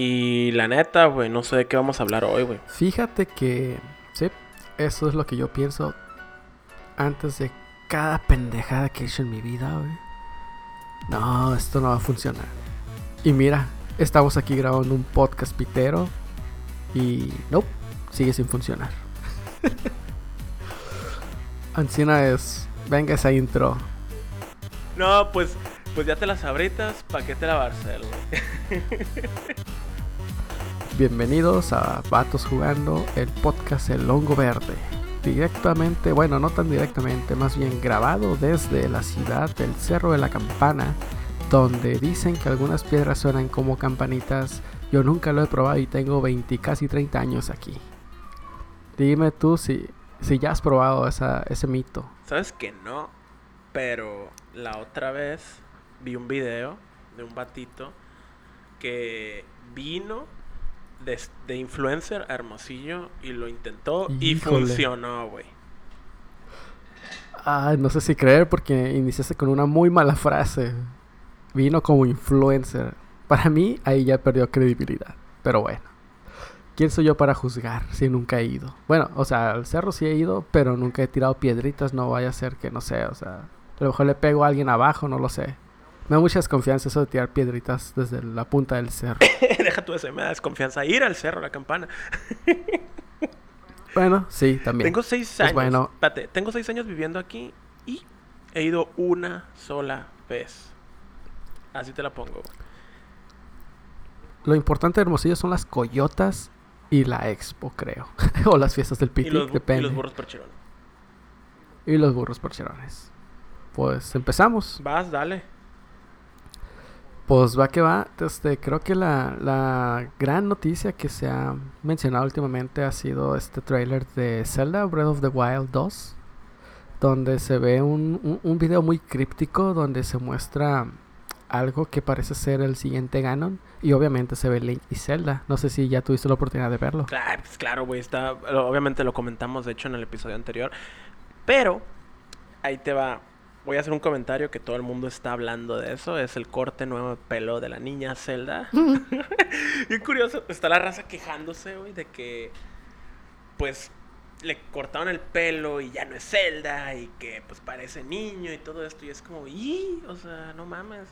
Y la neta, güey, no sé de qué vamos a hablar hoy, güey. Fíjate que, sí, eso es lo que yo pienso antes de cada pendejada que he hecho en mi vida, güey. No, esto no va a funcionar. Y mira, estamos aquí grabando un podcast pitero y no, sigue sin funcionar. Ancina es, venga esa intro. No, pues, pues ya te las abritas, ¿para qué te la Barcel, güey? Bienvenidos a Vatos Jugando, el podcast El Hongo Verde. Directamente, bueno, no tan directamente, más bien grabado desde la ciudad del Cerro de la Campana, donde dicen que algunas piedras suenan como campanitas. Yo nunca lo he probado y tengo 20, casi 30 años aquí. Dime tú si, si ya has probado ese mito. Sabes que no, pero la otra vez vi un video de un batito que vino de, de influencer a Hermosillo y lo intentó y funcionó, güey. Ay, no sé si creer porque iniciaste con una muy mala frase. Vino como influencer. Para mí, ahí ya perdió credibilidad. Pero bueno. ¿Quién soy yo para juzgar si nunca he ido? Bueno, o sea, al cerro sí he ido, pero nunca he tirado piedritas. No vaya a ser que, no sé, o sea... A lo mejor le pego a alguien abajo, no lo sé. Me da mucha desconfianza eso de tirar piedritas desde la punta del cerro. Deja tú eso, me da desconfianza. Ir al cerro, la campana. bueno, sí, también. Tengo seis Pues años. bueno. Espérate, tengo seis años viviendo aquí y he ido una sola vez. Así te la pongo. Lo importante de Hermosillo son las coyotas y la expo, creo. o las fiestas del picnic, bu- y depende. los burros percherones. Y los burros percherones. Pues empezamos. Vas, dale. Pues va que va. Este, creo que la, la gran noticia que se ha mencionado últimamente ha sido este trailer de Zelda Breath of the Wild 2. Donde se ve un, un, un video muy críptico donde se muestra algo que parece ser el siguiente Ganon. Y obviamente se ve Link y Zelda. No sé si ya tuviste la oportunidad de verlo. Claro, pues claro, güey. Está, obviamente lo comentamos, de hecho, en el episodio anterior. Pero, ahí te va. Voy a hacer un comentario que todo el mundo está hablando de eso. Es el corte nuevo de pelo de la niña Zelda. Bien curioso. Está la raza quejándose, güey, de que, pues, le cortaron el pelo y ya no es Zelda. Y que, pues, parece niño y todo esto. Y es como, ¡y! O sea, no mames.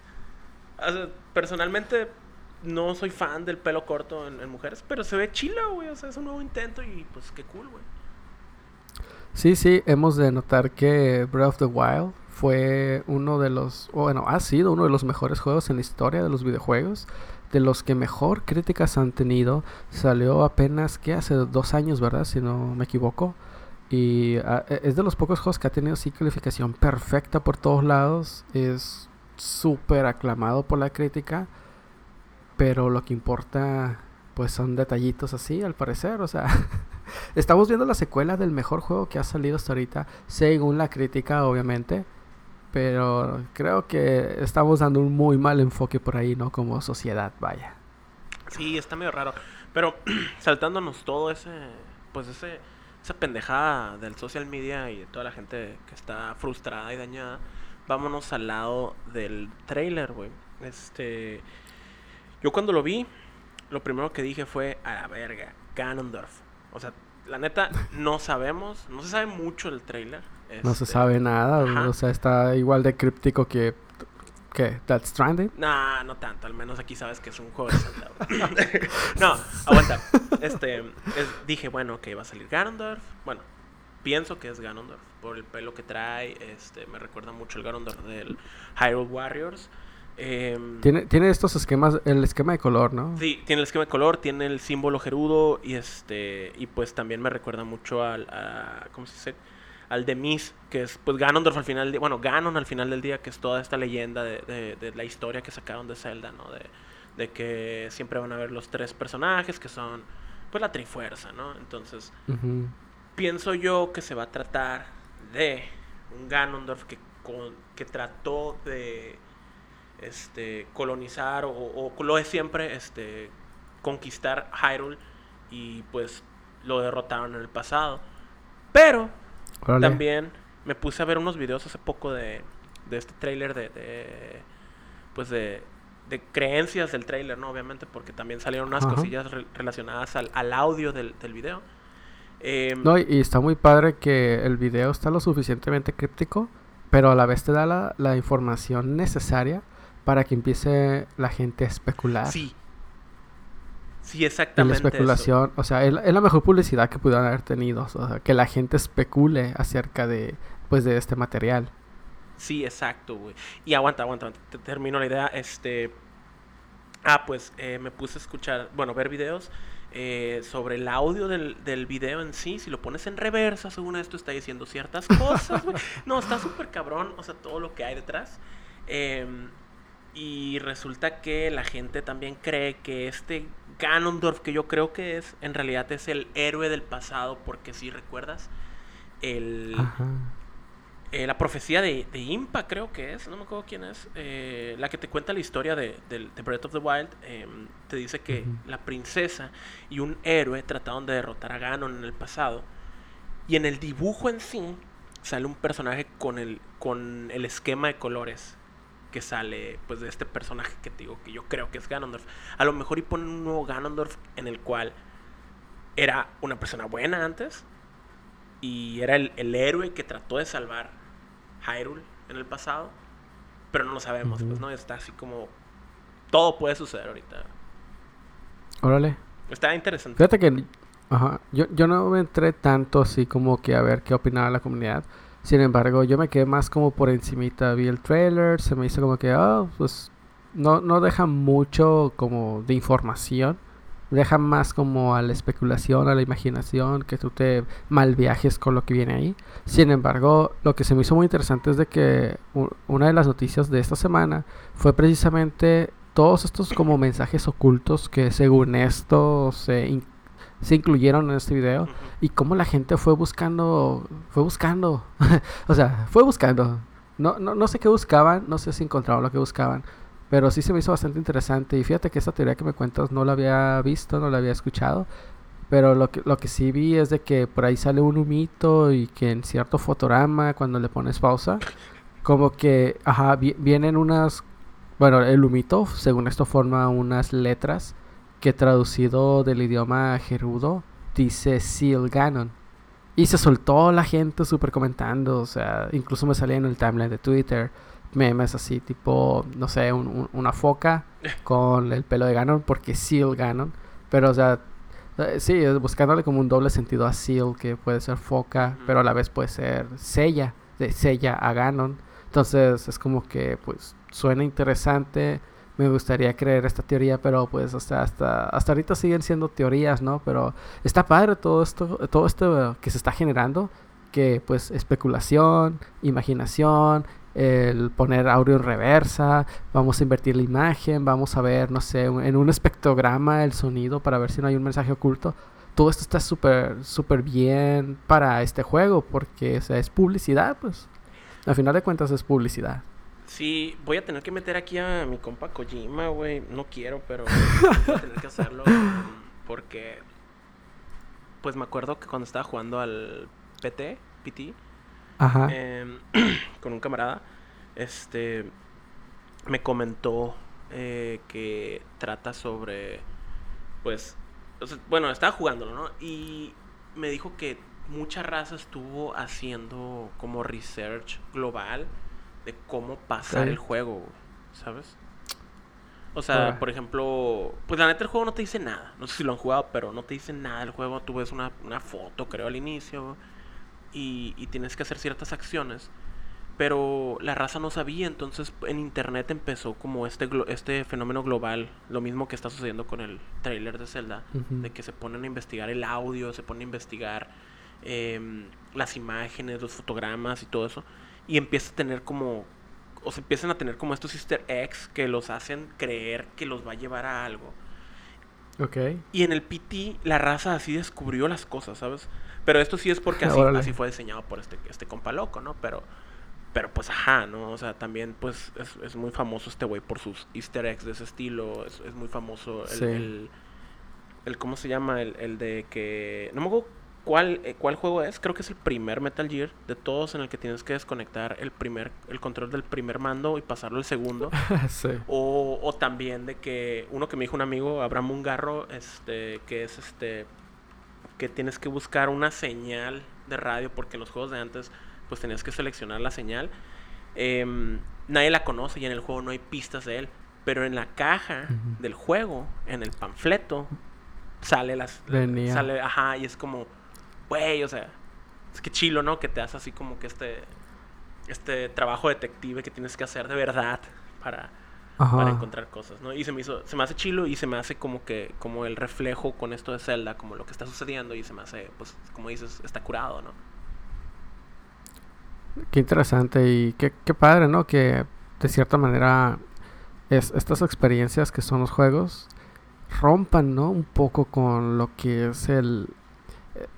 O sea, personalmente no soy fan del pelo corto en, en mujeres, pero se ve chilo, güey. O sea, es un nuevo intento y pues qué cool, güey. Sí, sí, hemos de notar que Breath of the Wild fue uno de los, bueno, ha sido uno de los mejores juegos en la historia de los videojuegos, de los que mejor críticas han tenido. Salió apenas, que hace dos años, ¿verdad? Si no me equivoco. Y ah, e- es de los pocos juegos que ha tenido sí calificación perfecta por todos lados. Es súper aclamado por la crítica. Pero lo que importa, pues son detallitos así, al parecer. O sea, estamos viendo la secuela del mejor juego que ha salido hasta ahorita, según la crítica, obviamente. Pero creo que estamos dando un muy mal enfoque por ahí, ¿no? Como sociedad, vaya. Sí, está medio raro. Pero saltándonos todo ese, pues ese, esa pendejada del social media y de toda la gente que está frustrada y dañada, vámonos al lado del trailer, güey. Este, yo cuando lo vi, lo primero que dije fue a la verga, Ganondorf. O sea, la neta, no sabemos, no se sabe mucho del trailer. No se Este, sabe nada, ajá. o sea, está igual de críptico que... ¿Qué? ¿Death Stranding? Nah, no tanto. Al menos aquí sabes que es un juego de güey. no, aguanta. Este, es- dije, bueno, que iba a salir Ganondorf. Bueno, pienso que es Ganondorf. Por el pelo que trae, este, me recuerda mucho el Ganondorf del Hyrule Warriors. Em, Tiene, tiene estos esquemas, el esquema de color, ¿no? Sí, tiene el esquema de color, tiene el símbolo gerudo y este y pues también me recuerda mucho al a- ¿cómo se dice? Al de Miss, que es pues Ganondorf al final del día, bueno, Ganon al final del día, que es toda esta leyenda de, de- de la historia que sacaron de Zelda, ¿no? De, de que siempre van a haber los tres personajes que son pues la Trifuerza, ¿no? Entonces, pienso yo que se va a tratar de un Ganondorf que, con- que trató de este, colonizar o, o lo es siempre este, conquistar Hyrule y pues lo derrotaron en el pasado. Pero También me puse a ver unos videos hace poco de, de este tráiler de, de, pues de de creencias del trailer, ¿no? Obviamente, porque también salieron unas Ajá. cosillas re- relacionadas al, al audio del, del video. Em, No, y, y está muy padre que el video está lo suficientemente críptico, pero a la vez te da la, la información necesaria para que empiece la gente a especular. sí. Sí, la exactamente. eso. especulación, o sea, es, la- es la mejor publicidad que pudieran haber tenido, o sea, que la gente especule acerca de, pues, de este material. Sí, exacto, güey. Y aguanta, aguanta, te termino la idea. Este. Ah, pues eh, me puse a escuchar, bueno, ver videos eh, sobre el audio del, del video en sí. Si lo pones en reversa, según esto, está diciendo ciertas cosas, güey. No, está súper cabrón, o sea, todo lo que hay detrás. Em, y resulta que la gente también cree que este Ganondorf, que yo creo que es, en realidad es el héroe del pasado, porque si recuerdas, el. Eh, la profecía de, de Impa, creo que es, no me acuerdo quién es, eh, la que te cuenta la historia de, del- de Breath of the Wild, em, te dice que la princesa y un héroe trataron de derrotar a Ganon en el pasado. Y en el dibujo en sí sale un personaje con el, con el esquema de colores que sale pues de este personaje que te digo que yo creo que es Ganondorf. A lo mejor y ponen un nuevo Ganondorf en el cual era una persona buena antes y era el, el héroe que trató de salvar Hyrule en el pasado, pero no lo sabemos, pues no está así como todo puede suceder ahorita. Órale. Está interesante. Fíjate que ajá, yo, yo no me entré tanto así como que a ver qué opinaba la comunidad. Sin embargo, yo me quedé más como por encimita. Vi el trailer, se me hizo como que, ah, pues no, no deja mucho como de información. Deja más como a la especulación, a la imaginación, que tú te mal viajes con lo que viene ahí. Sin embargo, lo que se me hizo muy interesante es de que una de las noticias de esta semana fue precisamente todos estos como mensajes ocultos que según esto se, se incluyeron en este video y cómo la gente fue buscando, fue buscando, o sea, fue buscando. No, no, no sé qué buscaban, no sé si encontraron lo que buscaban, pero sí se me hizo bastante interesante y fíjate que esta teoría que me cuentas no la había visto, no la había escuchado. Pero lo que, lo que sí vi es de que por ahí sale un humito y que en cierto fotograma, cuando le pones pausa, como que, ajá, vi- vienen unas, bueno, el humito, según esto, forma unas letras que traducido del idioma gerudo dice Seal Ganon. Y se soltó la gente súper comentando, o sea, incluso me salía en el timeline de Twitter memes así, tipo, no sé, un- un- una foca con el pelo de Ganon, porque Seal Ganon. Pero, o sea, eh, sí, buscándole como un doble sentido a Seal, que puede ser foca, pero a la vez puede ser Sella, de Sella a Ganon. Entonces, es como que, pues, suena interesante. Me gustaría creer esta teoría, pero pues hasta, hasta, hasta ahorita siguen siendo teorías, ¿no? Pero está padre todo esto, todo esto que se está generando, que pues especulación, imaginación, el poner audio en reversa, vamos a invertir la imagen, vamos a ver, no sé, en un espectrograma el sonido para ver si no hay un mensaje oculto. Todo esto está súper, súper bien para este juego, porque o es publicidad, pues. Al final de cuentas es publicidad. Sí, voy a tener que meter aquí a mi compa Kojima, güey. No quiero, pero voy a tener que hacerlo. Porque, pues me acuerdo que cuando estaba jugando al PT, PT, Ajá. em, con un camarada, este, me comentó eh, que trata sobre, pues, o sea, bueno, estaba jugándolo, ¿no? Y me dijo que mucha raza estuvo haciendo como research global de cómo pasar el juego, güey, ¿sabes? O sea, por ejemplo, pues la neta el juego no te dice nada. No sé si lo han jugado, pero no te dice nada el juego. Tú ves una, una foto, creo, al inicio y, y tienes que hacer ciertas acciones. Pero la raza no sabía, entonces en internet empezó como este, glo- este fenómeno global, lo mismo que está sucediendo con el trailer de Zelda, de que se ponen a investigar el audio, se ponen a investigar em, las imágenes, los fotogramas y todo eso, y empieza a tener como, o se empiezan a tener como estos easter eggs que los hacen creer que los va a llevar a algo. Ok. Y en el PT la raza así descubrió las cosas, ¿sabes? Pero esto sí es porque así, Órale. así fue diseñado por este, este compa loco, ¿no? Pero, pero pues ajá, ¿no? O sea, también pues es, es muy famoso este güey por sus easter eggs de ese estilo. Es, es muy famoso el, Sí. el, el- ¿cómo se llama? El, el de que... No me acuerdo cuál, eh, cuál juego es. Creo que es el primer Metal Gear de todos en el que tienes que desconectar el primer el control del primer mando y pasarlo al segundo. sí. O, o también de que uno que me dijo un amigo, Abraham Mungarro, este, que es este que tienes que buscar una señal de radio porque en los juegos de antes pues tenías que seleccionar la señal. Em, nadie la conoce y en el juego no hay pistas de él. Pero en la caja del juego, en el panfleto, sale las. Venía. Sale, ajá, y es como, güey, o sea, es que chilo, ¿no? Que te hace así como que este. Este trabajo detective que tienes que hacer de verdad para, Ajá. para encontrar cosas, ¿no? Y se me hizo, se me hace chilo y se me hace como que, como el reflejo con esto de Zelda, como lo que está sucediendo y se me hace, pues, como dices, está curado, ¿no? Qué interesante y qué, qué padre, ¿no? Que de cierta manera es, estas experiencias que son los juegos rompan, ¿no? Un poco con lo que es el...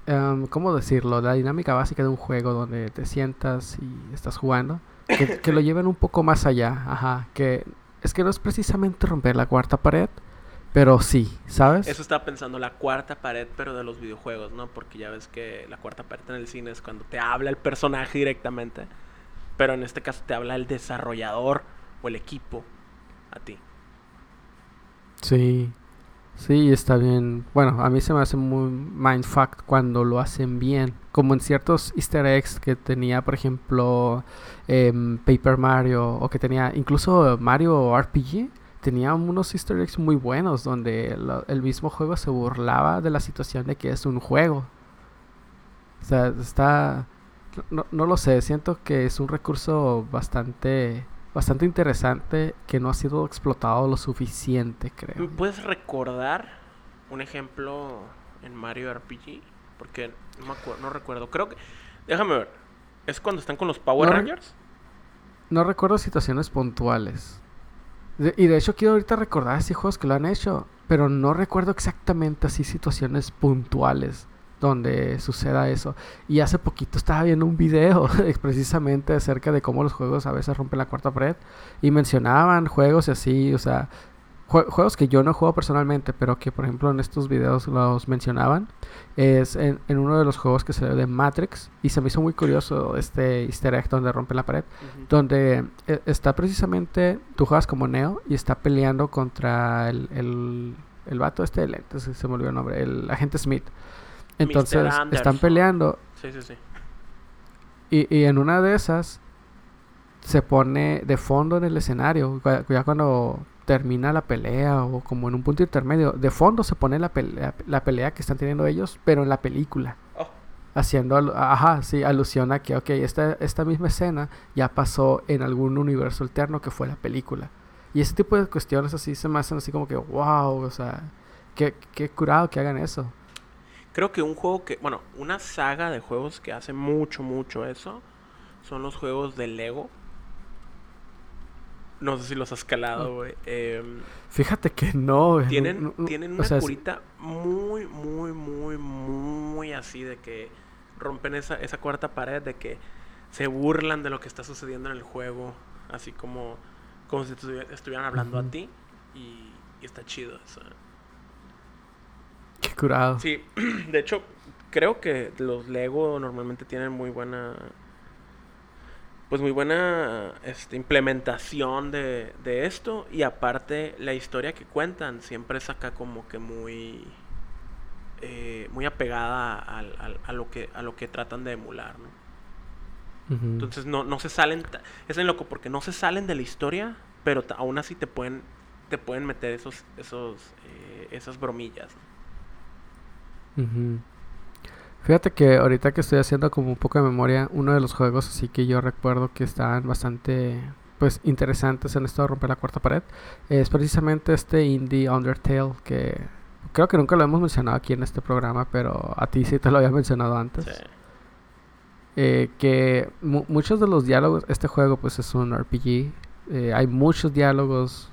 em, ¿Cómo decirlo? La dinámica básica de un juego donde te sientas y estás jugando. Que, que lo lleven un poco más allá. Ajá. Que es que no es precisamente romper la cuarta pared, pero sí, ¿sabes? Eso estaba pensando, la cuarta pared, pero de los videojuegos, ¿no? Porque ya ves que la cuarta pared en el cine es cuando te habla el personaje directamente. Pero en este caso te habla el desarrollador o el equipo a ti. Sí, sí, está bien. Bueno, a mí se me hace muy mindfuck cuando lo hacen bien. Como en ciertos easter eggs que tenía, por ejemplo, em, Paper Mario o que tenía incluso Mario RPG. Tenía unos easter eggs muy buenos donde el mismo juego se burlaba de la situación de que es un juego. O sea, está... No, no lo sé, siento que es un recurso bastante, bastante interesante que no ha sido explotado lo suficiente, creo. ¿Me puedes recordar un ejemplo en Mario RPG? Porque no, me acuer- no recuerdo. Creo que... Déjame ver. ¿Es cuando están con los Power No Rangers? No recuerdo situaciones puntuales. De- y de hecho quiero ahorita recordar así juegos que lo han hecho, pero no recuerdo exactamente así situaciones puntuales donde suceda eso. Y hace poquito estaba viendo un video precisamente acerca de cómo los juegos a veces rompen la cuarta pared y mencionaban juegos y así, o sea, jue- juegos que yo no juego personalmente, pero que por ejemplo en estos videos los mencionaban. Es en, en uno de los juegos que salió de Matrix y se me hizo muy curioso este easter egg donde rompen la pared donde eh, está precisamente, tú juegas como Neo y está peleando contra el, el, el vato este de lentes, se me olvidó el nombre, el agente Smith. Entonces están peleando Sí, sí, sí. y, y en una de esas se pone de fondo en el escenario, ya cuando termina la pelea o como en un punto intermedio, de fondo se pone la pelea, la pelea que están teniendo ellos, pero en la película Oh, haciendo ajá, sí, alusión a que, ok, esta, esta misma escena ya pasó en algún universo alterno que fue la película. Y ese tipo de cuestiones así se me hacen así como que, wow, o sea, qué, qué curado que hagan eso. Creo que un juego que, bueno, una saga de juegos que hace mucho, mucho eso son los juegos de Lego. No sé si los has calado, güey. Em, Fíjate que no, tienen, no- no- tienen o una sea, curita muy, muy, muy, muy así de que rompen esa, esa cuarta pared, de que se burlan de lo que está sucediendo en el juego, así como, como si estuvi- estuvieran hablando a ti. Y, y está chido eso. Qué curado. Sí, de hecho, creo que los Lego normalmente tienen muy buena. Pues muy buena este, implementación de, de esto. Y aparte, la historia que cuentan siempre es acá como que muy. eh, muy apegada al- a, lo que, a lo que tratan de emular, ¿no? Entonces no, no se salen. Es loco porque no se salen de la historia, pero aún así te pueden. Te pueden meter esos, esos, eh, esas bromillas. ¿no? Ujú. Fíjate que ahorita que estoy haciendo como un poco de memoria, uno de los juegos así que yo recuerdo que están bastante pues interesantes en esto de romper la cuarta pared es precisamente este indie Undertale que creo que nunca lo hemos mencionado aquí en este programa, pero a ti sí te lo había mencionado antes. Sí. Eh, que mu- muchos de los diálogos, este juego pues es un RPG, eh, hay muchos diálogos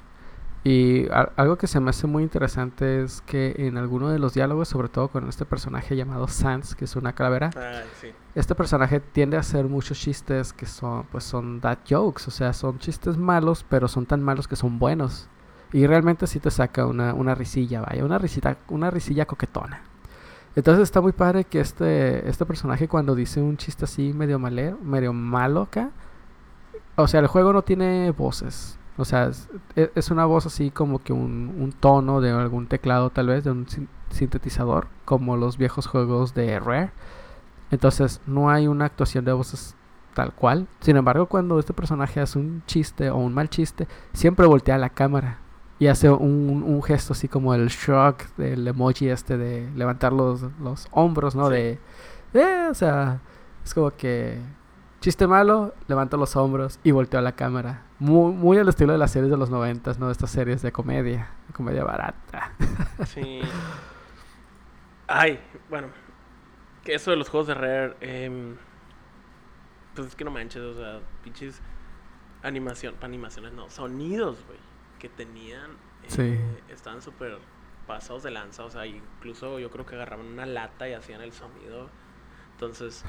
y algo que se me hace muy interesante es que en alguno de los diálogos, sobre todo con este personaje llamado Sans, que es una calavera, sí. este personaje tiende a hacer muchos chistes que son pues son dad jokes, o sea, son chistes malos, pero son tan malos que son buenos. Y realmente sí te saca una, una risilla, vaya, una risita, una risilla coquetona. Entonces está muy padre que este, este personaje cuando dice un chiste así medio malero, medio malo acá, o sea, el juego no tiene voces. O sea, es, e, es una voz así como que un, un, tono de algún teclado tal vez, de un sintetizador, como los viejos juegos de Rare. Entonces no hay una actuación de voces tal cual. Sin embargo, cuando este personaje hace un chiste o un mal chiste, siempre voltea la cámara y hace un, un gesto así como el shrug del emoji este de levantar los, los hombros, ¿no? Sí. De, eh, o sea, es como que chiste malo, levanta los hombros y voltea a la cámara. Muy, muy al estilo de las series de los noventas, ¿no? Estas series de comedia, de comedia barata. Sí. Ay, bueno, que eso de los juegos de Rare, eh, pues es que no manches, o sea, pinches animación, animaciones, no, sonidos, güey, que tenían, eh, sí. estaban súper pasados de lanza, o sea, incluso yo creo que agarraban una lata y hacían el sonido. Entonces,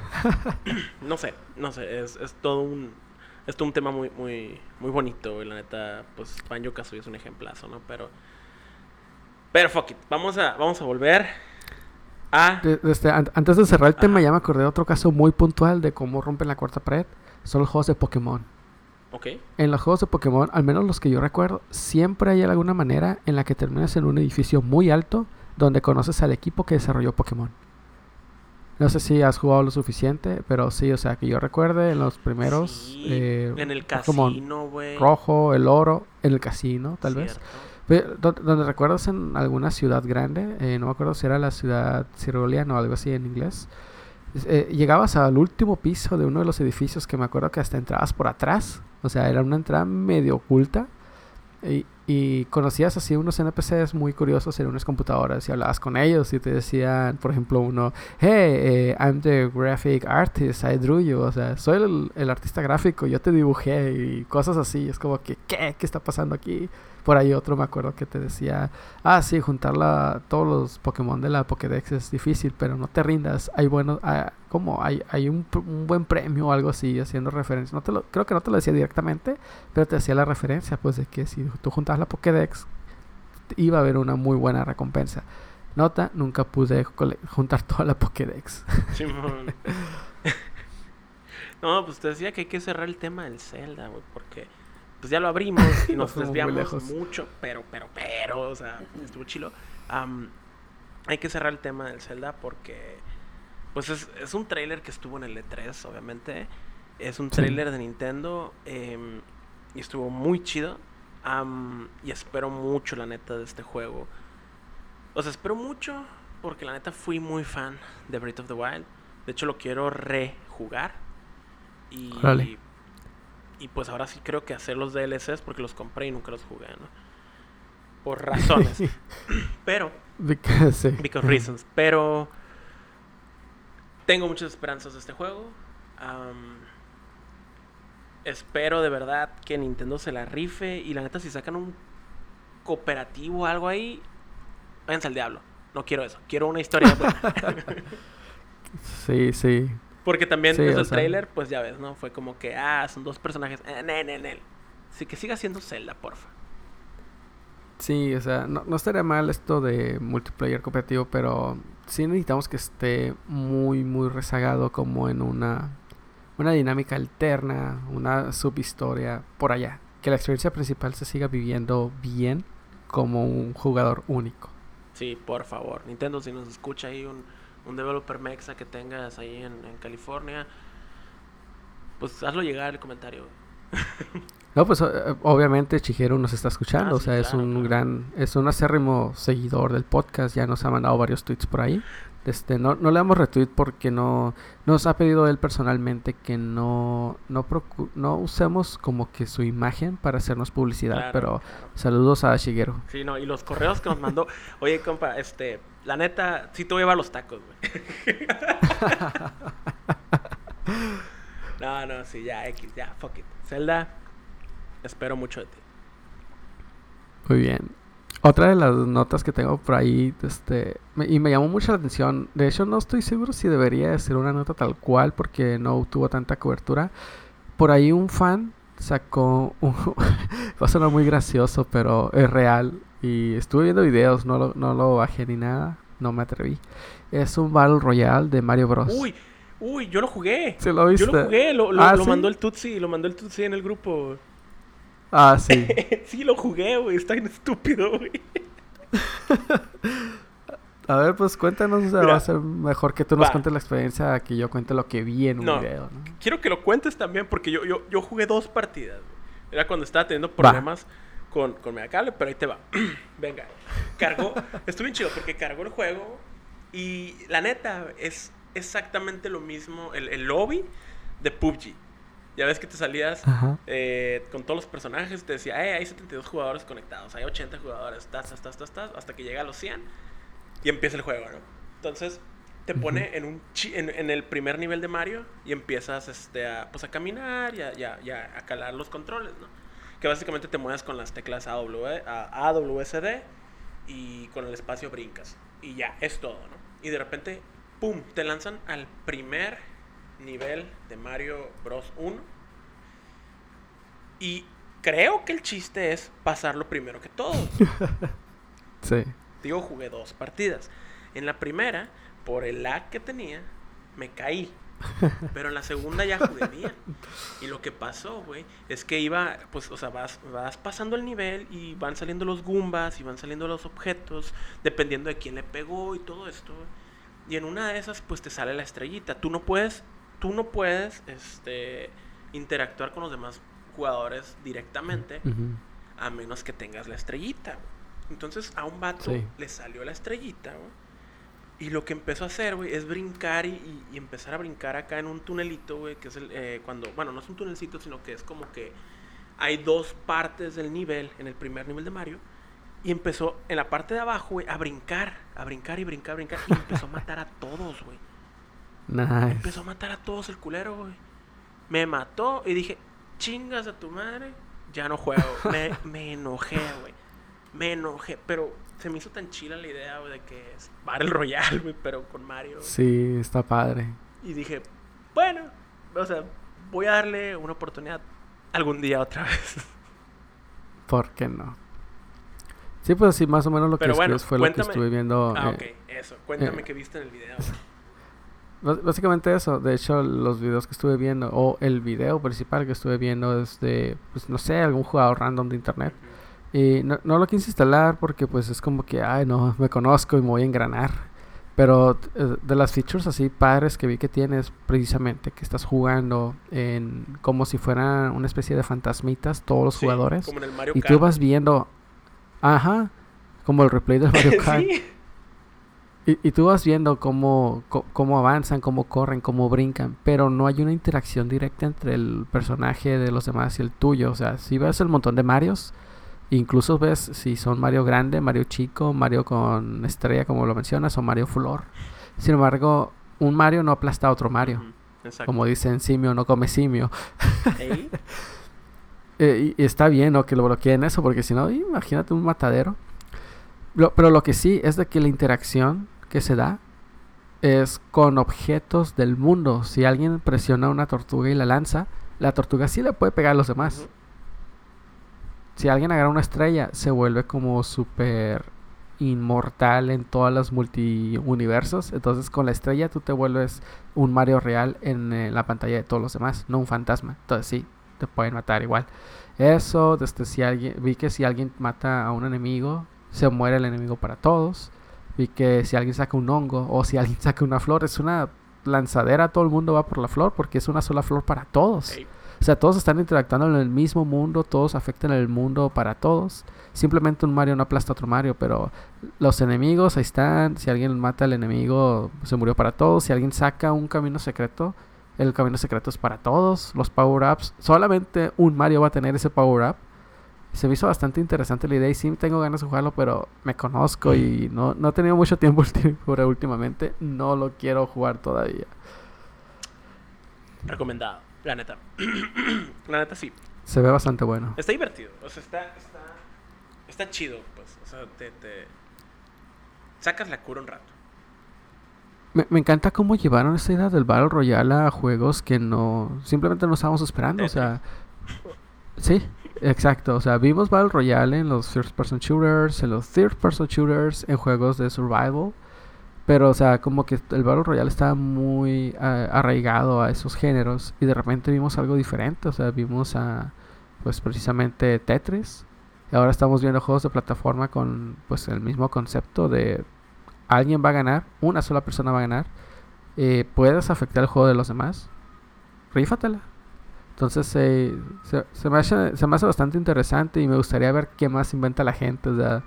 no sé, no sé, es, es todo un es todo un tema muy muy muy bonito, güey, la neta, pues Banjo Kazooie es un ejemplazo, ¿no? Pero pero fuck it, vamos a vamos a volver a Desde, antes de cerrar el Ajá. tema, ya me acordé de otro caso muy puntual de cómo rompen la cuarta pared. Son los juegos de Pokémon. Ok. En los juegos de Pokémon, al menos los que yo recuerdo, siempre hay alguna manera en la que terminas en un edificio muy alto donde conoces al equipo que desarrolló Pokémon. No sé si has jugado lo suficiente, pero sí, o sea, que yo recuerde en los primeros. Sí, eh, en el casino, güey. Rojo, el oro, en el casino, tal Cierto. vez. Donde, donde recuerdas en alguna ciudad grande, eh, no me acuerdo si era la ciudad Cirolian o algo así en inglés. Eh, llegabas al último piso de uno de los edificios que me acuerdo que hasta entrabas por atrás. O sea, era una entrada medio oculta. Y, y conocías así unos NPCs muy curiosos en unas computadoras y hablabas con ellos y te decían, por ejemplo, uno, hey, eh, I'm the graphic artist, I drew you, o sea, soy el, el, artista gráfico, yo te dibujé y cosas así, es como que, ¿qué? ¿Qué está pasando aquí? Por ahí otro me acuerdo que te decía, ah, sí, juntar la, todos los Pokémon de la Pokédex es difícil, pero no te rindas, hay buenos, ah, como hay, hay un, un, buen premio o algo así, haciendo referencia, no te lo, creo que no te lo decía directamente, pero te hacía la referencia, pues, de que si tú juntas la Pokédex, iba a haber una muy buena recompensa. Nota, nunca pude juntar toda la Pokédex. Simón. no, pues te decía que hay que cerrar el tema del Zelda, güey, porque pues ya lo abrimos y nos desviamos mucho, pero, pero, pero, o sea, estuvo chilo. Um, hay que cerrar el tema del Zelda porque, pues es, es un trailer que estuvo en el E3, obviamente. Es un trailer sí. de Nintendo eh, y estuvo muy chido. Um, y espero mucho, la neta, de este juego. O sea, espero mucho porque la neta fui muy fan de Breath of the Wild. De hecho, lo quiero rejugar. Y, vale. Y pues ahora sí creo que hacer los DLCs porque los compré y nunca los jugué, ¿no? Por razones. Pero. Because, because reasons. Pero. Tengo muchas esperanzas de este juego. Um, espero de verdad que Nintendo se la rife. Y la neta, si sacan un cooperativo o algo ahí, váyanse al diablo. No quiero eso. Quiero una historia. sí, sí. Porque también sí, desde el sea... trailer, pues ya ves, ¿no? Fue como que, ah, son dos personajes. En, en, en, en. Así que siga siendo Zelda, porfa. Sí, o sea, no, no estaría mal esto de multiplayer cooperativo, pero sí necesitamos que esté muy, muy rezagado como en una una dinámica alterna, una subhistoria por allá. Que la experiencia principal se siga viviendo bien como un jugador único. Sí, por favor. Nintendo, si nos escucha ahí un, un developer mexa que tengas ahí en, en California, pues hazlo llegar el comentario. No, pues obviamente Chihiro nos está escuchando, ah, o sea, sí, es claro, un claro. gran, es un acérrimo seguidor del podcast, ya nos ha mandado varios tweets por ahí. Este, no, no le damos retweet porque no nos ha pedido él personalmente que no no, no usemos como que su imagen para hacernos publicidad, claro, pero claro. saludos a Shigeru. Sí, no, y los correos que nos mandó, oye, compa, este, la neta, sí te voy a llevar los tacos, güey. no, no, sí, ya, X, ya, fuck it. Zelda, espero mucho de ti. Muy bien. Otra de las notas que tengo por ahí, este, me, y me llamó mucho la atención. De hecho, no estoy seguro si debería de ser una nota tal cual porque no tuvo tanta cobertura. Por ahí un fan sacó, un, va a sonar muy gracioso, pero es real. Y estuve viendo videos, no lo, no lo bajé ni nada. no me atreví. Es un Battle Royale de Mario Bros. Uy, uy, yo lo jugué. ¿Sí lo viste? Yo lo jugué, lo, lo- Ah, lo ¿sí? mandó el Tutsi, lo mandó el Tutsi en el grupo. Ah, sí. sí, lo jugué, güey, está bien estúpido, güey. A ver, pues cuéntanos, o sea, Mira. va a ser mejor que tú nos Va. cuentes la experiencia que yo cuente lo que vi en un No. video, ¿no? Quiero que lo cuentes también porque yo, yo, yo jugué dos partidas, güey. Era cuando estaba teniendo problemas con, con Megacable, pero ahí te va. Venga, cargó, estuvo bien chido porque cargó el juego y la neta es exactamente lo mismo, el, el lobby de PUBG. Ya ves que te salías eh, con todos los personajes, te decía, eh, hay 72 jugadores conectados, hay 80 jugadores, tas, tas, tas, tas, tas, hasta que llega a los 100 y empieza el juego, ¿no? Entonces te pone en, un chi- en, en el primer nivel de Mario y empiezas este, a, pues, a caminar y a, y a- y a- a calar los controles, ¿no? Que básicamente te mueves con las teclas AW, a- AWSD y con el espacio brincas. Y ya, es todo, ¿no? Y de repente, ¡pum!, te lanzan al primer nivel de Mario Bros. 1. Y creo que el chiste es pasarlo primero que todos. Sí. Digo, jugué dos partidas. En la primera, por el lag que tenía, me caí. Pero en la segunda ya jugué bien. Y lo que pasó, güey, es que iba, pues, o sea, vas, vas pasando el nivel y van saliendo los Goombas y van saliendo los objetos, dependiendo de quién le pegó y todo esto. Y en una de esas, pues, te sale la estrellita. Tú no puedes, tú no puedes, este, interactuar con los demás jugadores directamente a menos que tengas la estrellita. güey. Entonces a un vato Sí. le salió la estrellita, güey. Y lo que empezó a hacer, güey, es brincar y, y- y empezar a brincar acá en un tunelito, güey, que es el, eh, cuando, bueno, no es un tunelcito, sino que es como que hay dos partes del nivel, en el primer nivel de Mario, y empezó en la parte de abajo, güey, a brincar, a brincar y brincar, brincar, y empezó a matar a todos, güey. Nice. Empezó a matar a todos el culero, güey. Me mató y dije, chingas a tu madre, ya no juego. Me, me enojé, güey. Me enojé, pero se me hizo tan chila la idea, güey, de que es Battle Royale, güey, pero con Mario. Sí, está padre. Y dije, bueno, o sea, voy a darle una oportunidad algún día otra vez. ¿Por qué no? Sí, pues sí, más o menos lo que bueno, fue lo que estuve viendo. ah, eh, ok, eso. Cuéntame eh, qué viste en el video. Básicamente eso, de hecho los videos que estuve viendo, o el video principal que estuve viendo es de, pues no sé, algún jugador random de internet. Y no, no lo quise instalar porque pues es como que, ay no, me conozco y me voy a engranar. Pero eh, de las features así padres que vi que tienes precisamente que estás jugando en como si fueran una especie de fantasmitas todos los Sí, jugadores. Como en el Mario Y Kart. tú vas viendo, ajá, como el replay del Mario Kart. sí. Y, y tú vas viendo cómo, cómo avanzan, cómo corren, cómo brincan, pero no hay una interacción directa entre el personaje de los demás y el tuyo. O sea, si ves el montón de Marios, incluso ves si son Mario grande, Mario chico, Mario con estrella, como lo mencionas, o Mario flor. Sin embargo, un Mario no aplasta a otro Mario. Ujú, Exacto. Como dicen, simio no come simio. Eh, y, y está bien, ¿no? Que lo bloqueen eso, porque si no, imagínate un matadero. Lo- pero lo que sí es de que la interacción que se da es con objetos del mundo. Si alguien presiona una tortuga y la lanza, la tortuga sí le puede pegar a los demás. Si alguien agarra una estrella, se vuelve como súper inmortal en todos los multiuniversos. Entonces con la estrella tú te vuelves un Mario real en eh, la pantalla de todos los demás, no un fantasma. Entonces sí, te pueden matar igual. Eso, desde si alguien, vi que si alguien mata a un enemigo, se muere el enemigo para todos. Vi que si alguien saca un hongo o si alguien saca una flor, es una lanzadera, todo el mundo va por la flor porque es una sola flor para todos. O sea, todos están interactuando en el mismo mundo, todos afectan el mundo para todos. Simplemente un Mario no aplasta a otro Mario, pero los enemigos ahí están. Si alguien mata al enemigo, se murió para todos. Si alguien saca un camino secreto, el camino secreto es para todos. Los power-ups, solamente un Mario va a tener ese power-up. Se me hizo bastante interesante la idea y sí tengo ganas de jugarlo, pero me conozco y no, no he tenido mucho tiempo últimamente. No lo quiero jugar todavía. Recomendado, la neta. la neta sí. Se ve bastante bueno. Está divertido. O sea, está, está, está chido, pues. O sea, te, te sacas la cura un rato. Me, me encanta cómo llevaron esa idea del Battle Royale a juegos que no simplemente no estábamos esperando. O sea, sí, exacto. O sea, vimos Battle Royale en los first person shooters, en los third person shooters, en juegos de survival. Pero, o sea, como que el Battle Royale estaba muy ah, arraigado a esos géneros. Y de repente vimos algo diferente. O sea, vimos a, pues precisamente Tetris. Y ahora estamos viendo juegos de plataforma con, pues, el mismo concepto de alguien va a ganar, una sola persona va a ganar. Eh, puedes afectar el juego de los demás. Rífatela. Entonces se, se, me hace, se me hace bastante interesante y me gustaría ver qué más inventa la gente. O sea,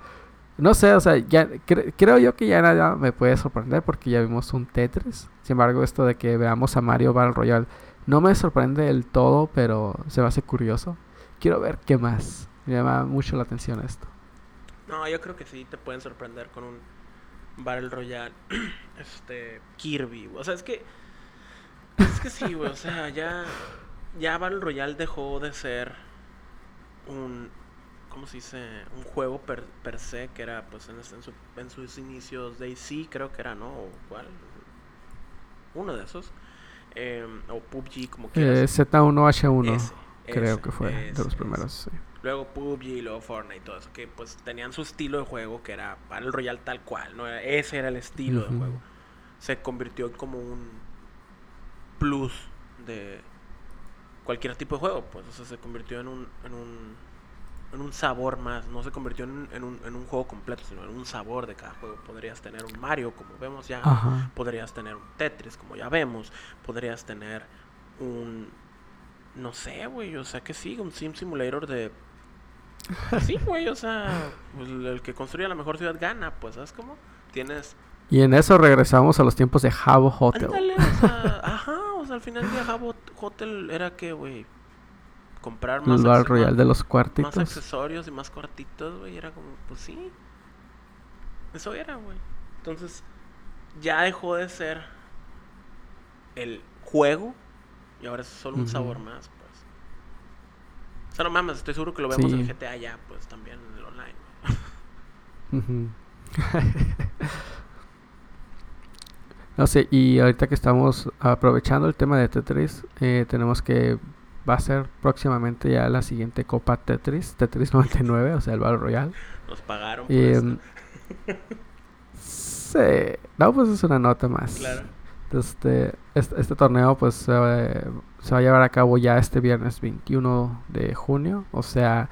no sé, o sea, ya creo yo que ya nada me puede sorprender porque ya vimos un Tetris. Sin embargo, esto de que veamos a Mario Battle Royale no me sorprende del todo, pero se me hace curioso. Quiero ver qué más. Me llama mucho la atención esto. No, yo creo que sí te pueden sorprender con un Battle Royale. este Kirby. O sea, es que es que sí, güey, o sea, ya ya Battle Royale dejó de ser un ¿cómo se dice? Un juego per, per se, que era pues en, en, sus inicios de AC, creo que era, ¿no? ¿O cuál? Uno de esos. Em, o PUBG, como que. Eh, Z1H1, creo que fue de los primeros, sí. Luego PUBG, luego Fortnite y todo eso, que pues tenían su estilo de juego, que era Battle Royale tal cual, ¿no? Ese era el estilo de juego. Se convirtió en como un plus de cualquier tipo de juego, pues, o sea, se convirtió en un, en un en un sabor más, no se convirtió en, un, en un juego completo, sino en un sabor de cada juego. Podrías tener un Mario, como vemos ya, podrías tener un Tetris, como ya vemos, podrías tener un, no sé, güey, o sea, que sí, un Sim Simulator de... sí, güey, o sea, pues, el que construye la mejor ciudad gana, pues, ¿sabes cómo? Tienes... Y en eso regresamos a los tiempos de Jabo Hotel. ajá, o sea, al final día Jabo Hotel era que, güey, comprar más. El Royal de los cuartitos. Más accesorios y más cuartitos, güey. Era como, pues sí. Eso era, güey. Entonces, ya dejó de ser el juego y ahora es solo un sabor más, pues. O sea, no mames, estoy seguro que lo vemos en GTA ya, pues también en el online. no sé, y ahorita que estamos aprovechando el tema de Tetris, eh, tenemos que va a ser próximamente ya la siguiente Copa Tetris, Tetris 99, o sea, el Battle Royale. Nos pagaron por em, sí, no, pues es una nota más. Claro. Este, este, este torneo pues se va a llevar a cabo ya este viernes 21 de junio, o sea,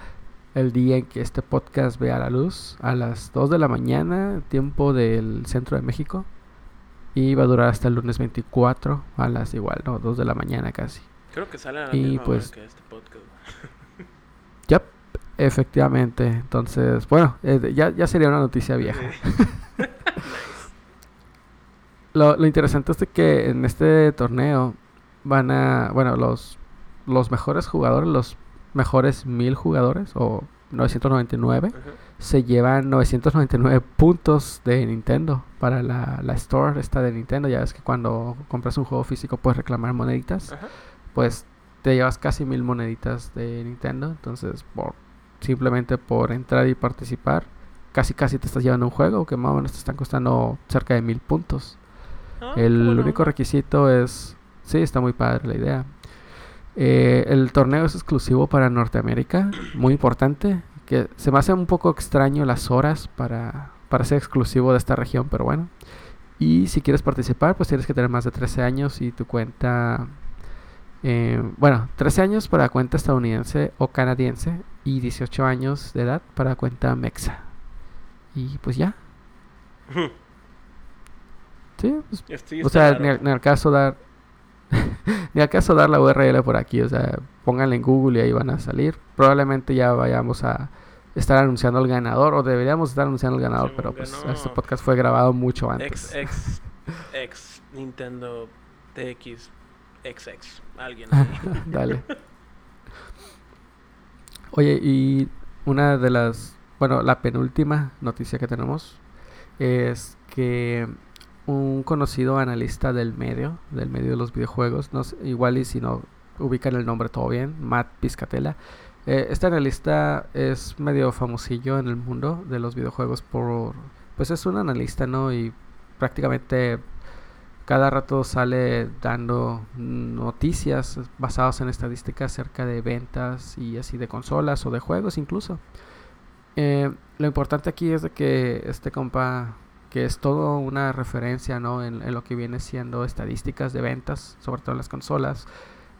el día en que este podcast vea la luz, a las 2 de la mañana, tiempo del centro de México. Y va a durar hasta el lunes 24 a las igual, no, 2 de la mañana casi. Creo que sale a la y misma pues, hora que este podcast. yep, efectivamente. Entonces, bueno, eh, ya, ya sería una noticia vieja. lo, lo interesante es que en este torneo van a, bueno, los, los mejores jugadores, los mejores mil jugadores o 999 se llevan 999 puntos de Nintendo para la, la store esta de Nintendo. Ya ves que cuando compras un juego físico puedes reclamar moneditas pues te llevas casi mil moneditas de Nintendo. Entonces, por simplemente por entrar y participar, casi casi te estás llevando un juego que más o menos te están costando cerca de mil puntos. Ah, el único requisito es, sí, está muy padre la idea. Eh, el torneo es exclusivo para Norteamérica, muy importante. Que se me hace un poco extraño las horas para, para ser exclusivo de esta región, pero bueno. Y si quieres participar, pues tienes que tener más de 13 años y tu cuenta eh, bueno, 13 años para cuenta estadounidense o canadiense y 18 años de edad para cuenta mexa. Y pues ya. sí, pues, o sea, ni, al caso dar ni al caso dar la URL por aquí, o sea, pónganle en Google y ahí van a salir. Probablemente ya vayamos a estar anunciando el ganador o deberíamos estar anunciando el ganador, pero pues este podcast fue grabado mucho antes. Ex, ex Nintendo TX XX. Alguien. Dale. Oye, y una de las, bueno, la penúltima noticia que tenemos es que un conocido analista del medio, del medio de los videojuegos, no igual y si no ubican el nombre todo bien, Matt Piscatella. Eh, este analista es medio famosillo en el mundo de los videojuegos por, pues es un analista, ¿no? Y prácticamente cada rato sale dando noticias basadas en estadísticas acerca de ventas y así de consolas o de juegos incluso. Eh, lo importante aquí es de que este compa que es todo una referencia, ¿no? En, en lo que viene siendo estadísticas de ventas, sobre todo en las consolas.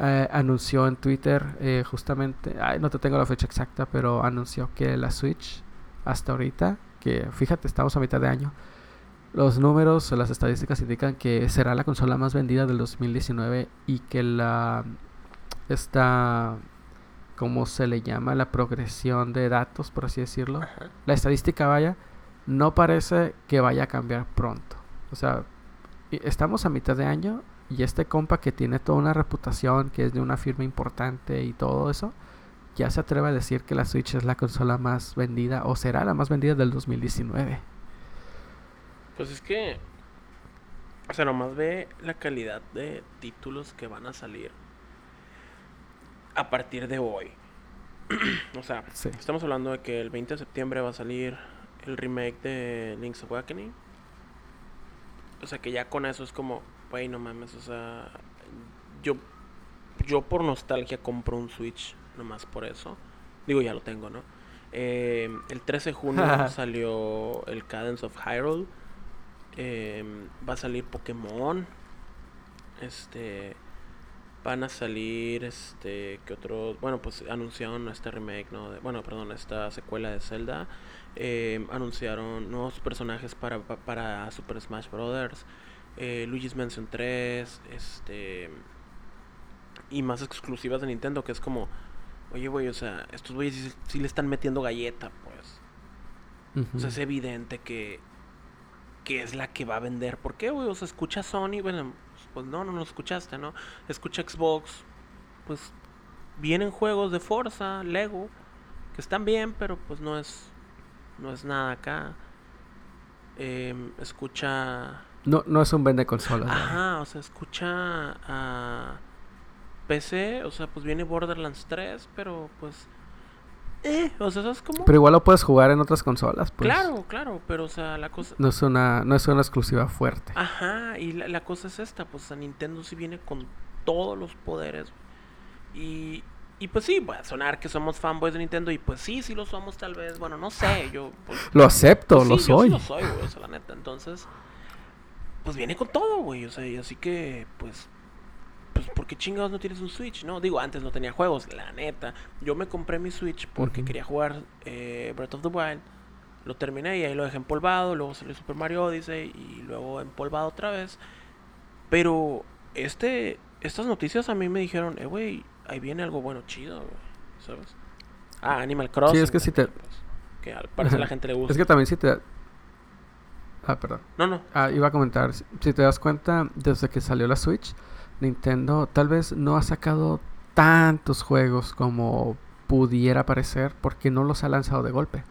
Eh, anunció en Twitter eh, justamente, ay, no te tengo la fecha exacta, pero anunció que la Switch hasta ahorita, que fíjate, estamos a mitad de año, los números, las estadísticas indican que será la consola más vendida del 2019 y que la esta ¿cómo se le llama? La progresión de datos, por así decirlo. La estadística vaya, no parece que vaya a cambiar pronto. O sea, estamos a mitad de año y este compa que tiene toda una reputación, que es de una firma importante y todo eso, ya se atreve a decir que la Switch es la consola más vendida o será la más vendida del 2019. Pues es que, o sea, nomás ve la calidad de títulos que van a salir a partir de hoy. o sea, estamos hablando de que el 20 de septiembre va a salir el remake de Link's Awakening. O sea, que ya con eso es como, güey, no mames, o sea, yo, yo por nostalgia compro un Switch, nomás por eso. Digo, ya lo tengo, ¿no? Eh, el 13 de junio salió el Cadence of Hyrule. Eh, va a salir Pokémon. Este. Van a salir, este, que otros, bueno, pues anunciaron este remake, ¿no? bueno, perdón, esta secuela de Zelda. Eh, anunciaron nuevos personajes para, para Super Smash Brothers eh, Luigi's Mansion 3, este y más exclusivas de Nintendo, que es como, oye, güey, o sea, estos güeyes sí, le están metiendo galleta, pues. O sea, es evidente que, que es la que va a vender. ¿Por qué, güey? O sea, escucha Sony, bueno, pues no, no lo escuchaste, ¿no? Escucha Xbox, pues vienen juegos de Forza, Lego, que están bien, pero pues no es, no es nada acá. Eh, escucha no, no es un vende consolas. Ajá, o sea, escucha a PC, o sea, pues viene Borderlands 3, pero pues eh, o sea, ¿sabes cómo? Pero igual lo puedes jugar en otras consolas, pues. Claro, claro, pero o sea, la cosa no es una no es una exclusiva fuerte. Ajá, y la, cosa es esta, pues a Nintendo sí viene con todos los poderes. Y y pues sí, va a sonar que somos fanboys de Nintendo y pues sí, sí lo somos tal vez. Bueno, no sé, yo pues, lo acepto, pues lo soy. Yo sí lo soy, güey, o sea, la neta. Entonces, pues viene con todo, güey. O sea, y así que, pues, pues, ¿por qué chingados no tienes un Switch? No, digo, antes no tenía juegos, la neta. Yo me compré mi Switch porque quería jugar eh, Breath of the Wild. Lo terminé y ahí lo dejé empolvado. Luego salió Super Mario Odyssey y luego empolvado otra vez. Pero este, estas noticias a mí me dijeron, eh, güey, ahí viene algo bueno, chido. ¿Sabes? Ah, Animal Crossing. Sí, es que si te. Que al parecer a la gente le gusta. Es que también si te Ah, perdón. No, no. Ah, iba a comentar, si te das cuenta, desde que salió la Switch, Nintendo tal vez no ha sacado tantos juegos como pudiera parecer porque no los ha lanzado de golpe.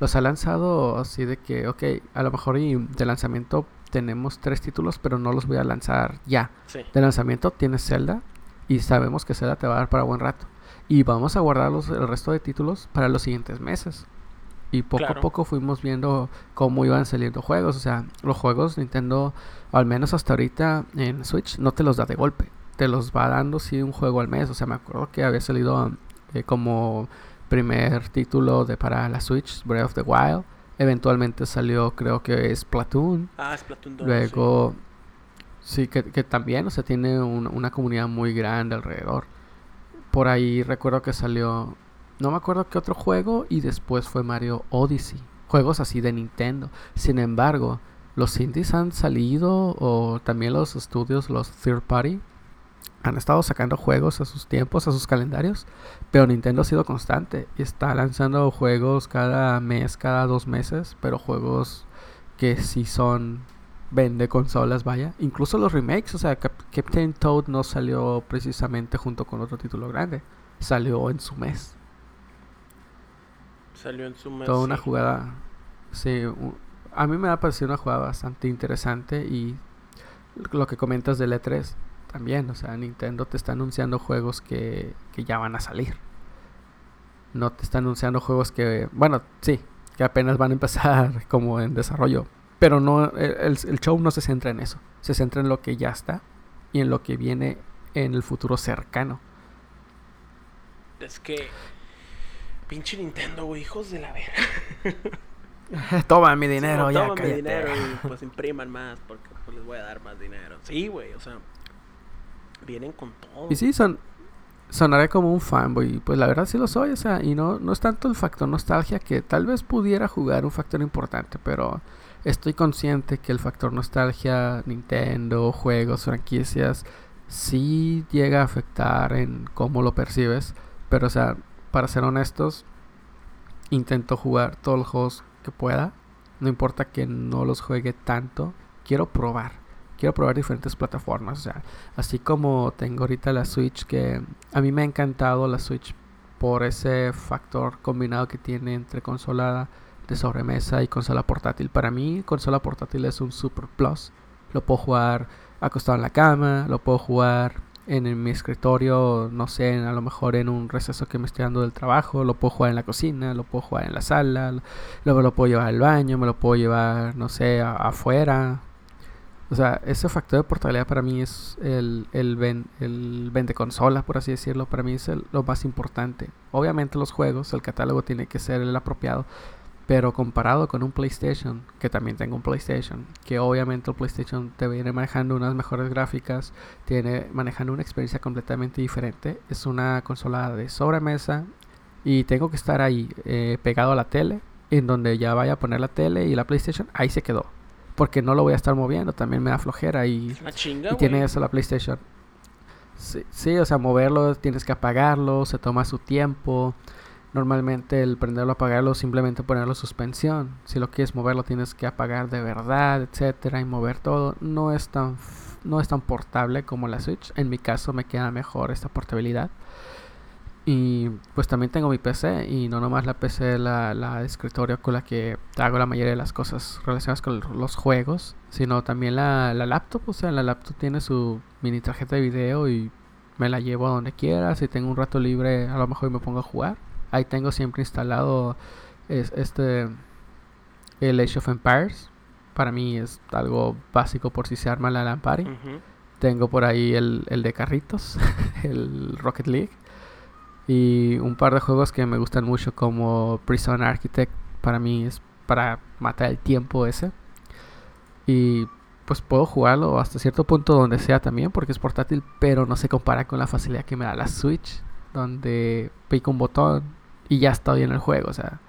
Los ha lanzado así de que, ok, a lo mejor y de lanzamiento tenemos tres títulos, pero no los voy a lanzar ya. De lanzamiento tienes Zelda y sabemos que Zelda te va a dar para buen rato. Y vamos a guardar el resto de títulos para los siguientes meses. Y poco a poco fuimos viendo cómo iban saliendo juegos. O sea, los juegos Nintendo, al menos hasta ahorita en Switch, no te los da de golpe. Te los va dando sí un juego al mes. O sea, me acuerdo que había salido eh, como primer título de para la Switch, Breath of the Wild. Eventualmente salió, creo que es Platoon. Ah, Splatoon 2. Luego, sí, que, que, también, o sea, tiene una comunidad muy grande alrededor. Por ahí recuerdo que salió no me acuerdo qué otro juego y después fue Mario Odyssey. Juegos así de Nintendo. Sin embargo, los indies han salido o también los estudios, los third party, han estado sacando juegos a sus tiempos, a sus calendarios, pero Nintendo ha sido constante y está lanzando juegos cada mes, cada dos meses, pero juegos que sí son vende consolas, vaya. Incluso los remakes, o sea, Captain Toad no salió precisamente junto con otro título grande, salió en su mes. Salió en su mes. Toda una jugada. Sí, a mí me ha parecido una jugada bastante interesante y lo que comentas del E3 también, o sea, Nintendo te está anunciando juegos que, que ya van a salir. No te está anunciando juegos que, bueno, sí, que apenas van a empezar como en desarrollo. Pero no, el, el show no se centra en eso. Se centra en lo que ya está y en lo que viene en el futuro cercano. Es que Pinche Nintendo, güey, hijos de la verga. Toma mi dinero, Sí, ya, toman mi dinero y pues impriman más porque pues les voy a dar más dinero. Sí, güey, o sea, vienen con todo. Y sí, son, sonaré como un fanboy. Pues la verdad sí lo soy, o sea, y no, no es tanto el factor nostalgia que tal vez pudiera jugar un factor importante, pero estoy consciente que el factor nostalgia, Nintendo, juegos, franquicias, sí llega a afectar en cómo lo percibes. Pero, o sea, para ser honestos, intento jugar todos los juegos que pueda. No importa que no los juegue tanto, quiero probar. Quiero probar diferentes plataformas. Así como tengo ahorita la Switch, que a mí me ha encantado la Switch por ese factor combinado que tiene entre consola de sobremesa y consola portátil. Para mí, consola portátil es un super plus. Lo puedo jugar acostado en la cama, lo puedo jugar en, mi escritorio, no sé, a lo mejor en un receso que me estoy dando del trabajo, lo puedo jugar en la cocina, lo puedo jugar en la sala, lo- lo puedo llevar al baño, me lo puedo llevar, no sé, a- afuera. O sea, ese factor de portabilidad para mí es el, el, ven, el vende consola, por así decirlo. Para mí es el- lo más importante. Obviamente los juegos, el catálogo tiene que ser el apropiado. Pero comparado con un PlayStation, que también tengo un PlayStation, que obviamente el PlayStation te viene manejando unas mejores gráficas, tiene manejando una experiencia completamente diferente. Es una consola de sobremesa y tengo que estar ahí eh, pegado a la tele, en donde ya vaya a poner la tele y la PlayStation, ahí se quedó. Porque no lo voy a estar moviendo, también me da flojera y chinga, y tiene eso la PlayStation. Sí, sí, o sea, moverlo, tienes que apagarlo, se toma su tiempo. Normalmente el prenderlo, apagarlo, simplemente ponerlo en suspensión. Si lo quieres moverlo, tienes que apagar de verdad, etcétera, y mover todo. No es tan, no es tan portable como la Switch. En mi caso me queda mejor esta portabilidad. Y pues también tengo mi PC y no nomás la PC, la, la escritorio con la que hago la mayoría de las cosas relacionadas con los juegos, sino también la, la laptop. O sea, la laptop tiene su mini tarjeta de video y me la llevo a donde quiera. Si tengo un rato libre, a lo mejor me pongo a jugar. Ahí tengo siempre instalado es, este el Age of Empires. Para mí es algo básico por si se arma la Lampari. Tengo por ahí el, el de carritos, el Rocket League. Y un par de juegos que me gustan mucho como Prison Architect. Para mí es para matar el tiempo ese. Y pues puedo jugarlo hasta cierto punto donde sea también porque es portátil. Pero no se compara con la facilidad que me da la Switch. Donde pico un botón y ya estoy en el juego. O sea,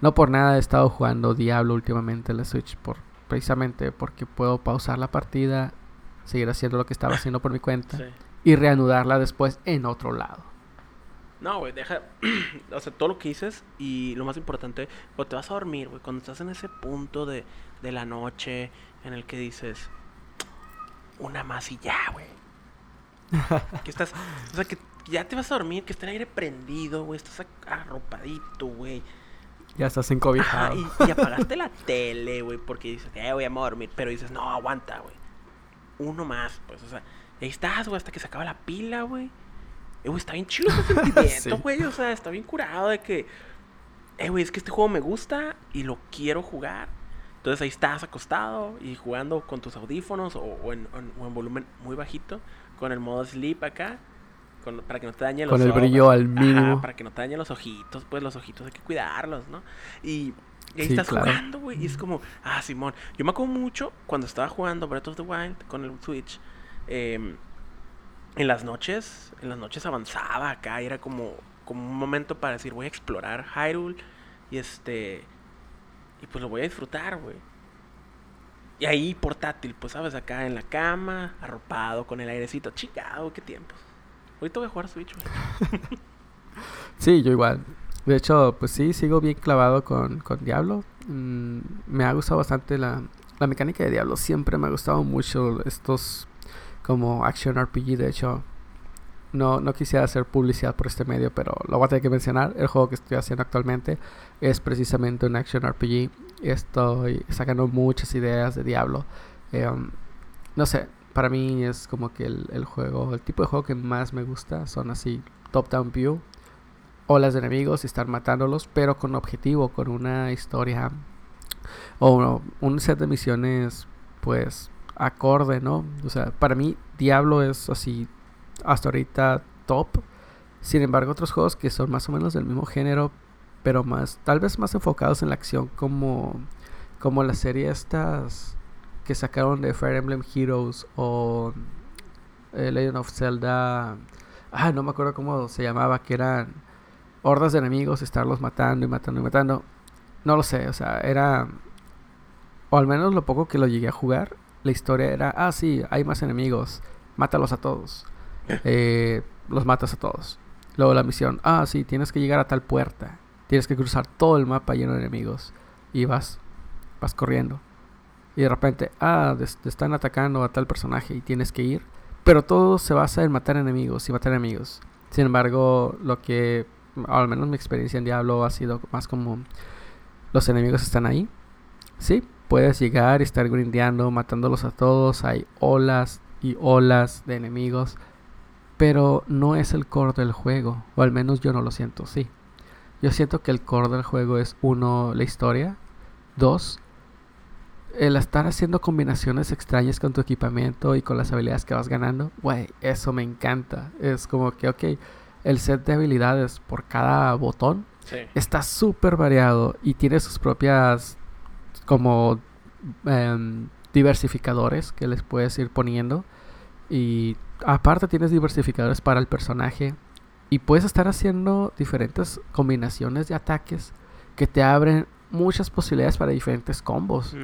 no por nada he estado jugando Diablo últimamente en la Switch. Por, precisamente porque puedo pausar la partida seguir haciendo lo que estaba haciendo por mi cuenta Sí. y reanudarla después en otro lado. No, güey, deja. o sea, todo lo que dices y lo más importante, cuando te vas a dormir, güey, cuando estás en ese punto de, de la noche en el que dices, una más y ya, güey. que estás, o sea, que ya te vas a dormir, que está el aire prendido, güey, estás arropadito, güey. Ya estás Ajá, encobijado. y, y apagaste la tele, güey, porque dices, eh, voy a dormir, pero dices, no, aguanta, güey. Uno más, pues, o sea, ahí estás, güey, hasta que se acaba la pila, güey. Eh, güey, está bien chido ese sentimiento, Sí. güey, o sea, está bien curado de que, eh, güey, es que este juego me gusta y lo quiero jugar. Entonces ahí estás acostado y jugando con tus audífonos o, o en, o en- o en volumen muy bajito, con el modo sleep acá, con- para que no te dañe los Con el ojos. brillo al Ajá, mínimo. para que no te dañen los ojitos, pues los ojitos hay que cuidarlos, ¿no? Y, y ahí Sí, estás claro. jugando, güey, y es como, ah, Simón. Yo me acuerdo mucho cuando estaba jugando Breath of the Wild con el Switch. em, en las noches, en las noches avanzaba acá y era como, como un momento para decir, voy a explorar Hyrule y este, y pues lo voy a disfrutar, güey. Y ahí portátil, pues sabes, acá en la cama, arropado, con el airecito, chingado, qué tiempos. Ahorita voy a jugar Switch, güey. Sí, yo igual. De hecho, pues sí, sigo bien clavado con, con Diablo. Mm, me ha gustado bastante la, la mecánica de Diablo. Siempre me ha gustado mucho estos como Action RPG. De hecho, no, no quisiera hacer publicidad por este medio, pero lo voy a tener que mencionar. El juego que estoy haciendo actualmente es precisamente un Action RPG. Estoy sacando muchas ideas de Diablo. Eh, um, no sé, para mí es como que el, juego, el tipo de juego que más me gusta son así, top-down view olas de enemigos y estar matándolos, pero con objetivo, con una historia o un set de misiones, pues acorde, ¿no? O sea, para mí Diablo es así hasta ahorita top. Sin embargo, otros juegos que son más o menos del mismo género, pero más, tal vez más enfocados en la acción como, como la serie estas que sacaron de Fire Emblem Heroes o eh, Legend of Zelda. Ah, no me acuerdo cómo se llamaba, que eran hordas de enemigos, estarlos matando y matando y matando. No lo sé, o sea, era. O al menos lo poco que lo llegué a jugar, la historia era: ah, sí, hay más enemigos, mátalos a todos. Eh, los matas a todos. Luego la misión: ah, sí, tienes que llegar a tal puerta. Tienes que cruzar todo el mapa lleno de enemigos. Y vas, vas corriendo. Y de repente, ah, te están atacando a tal personaje y tienes que ir. Pero todo se basa en matar enemigos y matar enemigos. Sin embargo, lo que, al menos mi experiencia en Diablo ha sido más como los enemigos están ahí. Sí, puedes llegar y estar grindeando, matándolos a todos. Hay olas y olas de enemigos. Pero no es el core del juego. O al menos yo no lo siento, sí. Yo siento que el core del juego es uno, la historia. Dos, el estar haciendo combinaciones extrañas con tu equipamiento y con las habilidades que vas ganando, güey, eso me encanta. Es como que, ok, el set de habilidades por cada botón está súper variado y tiene sus propias como em, diversificadores que les puedes ir poniendo. Y aparte tienes diversificadores para el personaje y puedes estar haciendo diferentes combinaciones de ataques que te abren muchas posibilidades para diferentes combos.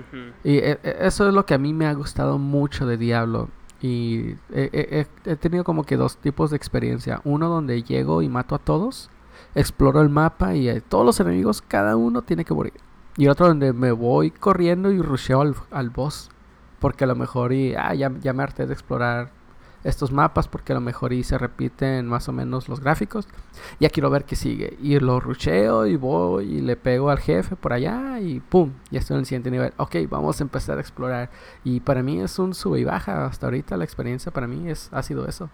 Y eh, eh, eso es lo que a mí me ha gustado mucho de Diablo. Y he, tenido como que dos tipos de experiencia. Uno donde llego y mato a todos, exploro el mapa y eh, todos los enemigos, cada uno tiene que morir. Y otro donde me voy corriendo y rusheo al, al boss. Porque a lo mejor y, ah, ya, ya me harté de explorar estos mapas porque a lo mejor y se repiten más o menos los gráficos. Ya quiero ver qué sigue. Y lo rucheo y voy y le pego al jefe por allá y ¡pum! Ya estoy en el siguiente nivel. Ok, vamos a empezar a explorar. Y para mí es un sube y baja. Hasta ahorita la experiencia para mí es, ha sido eso.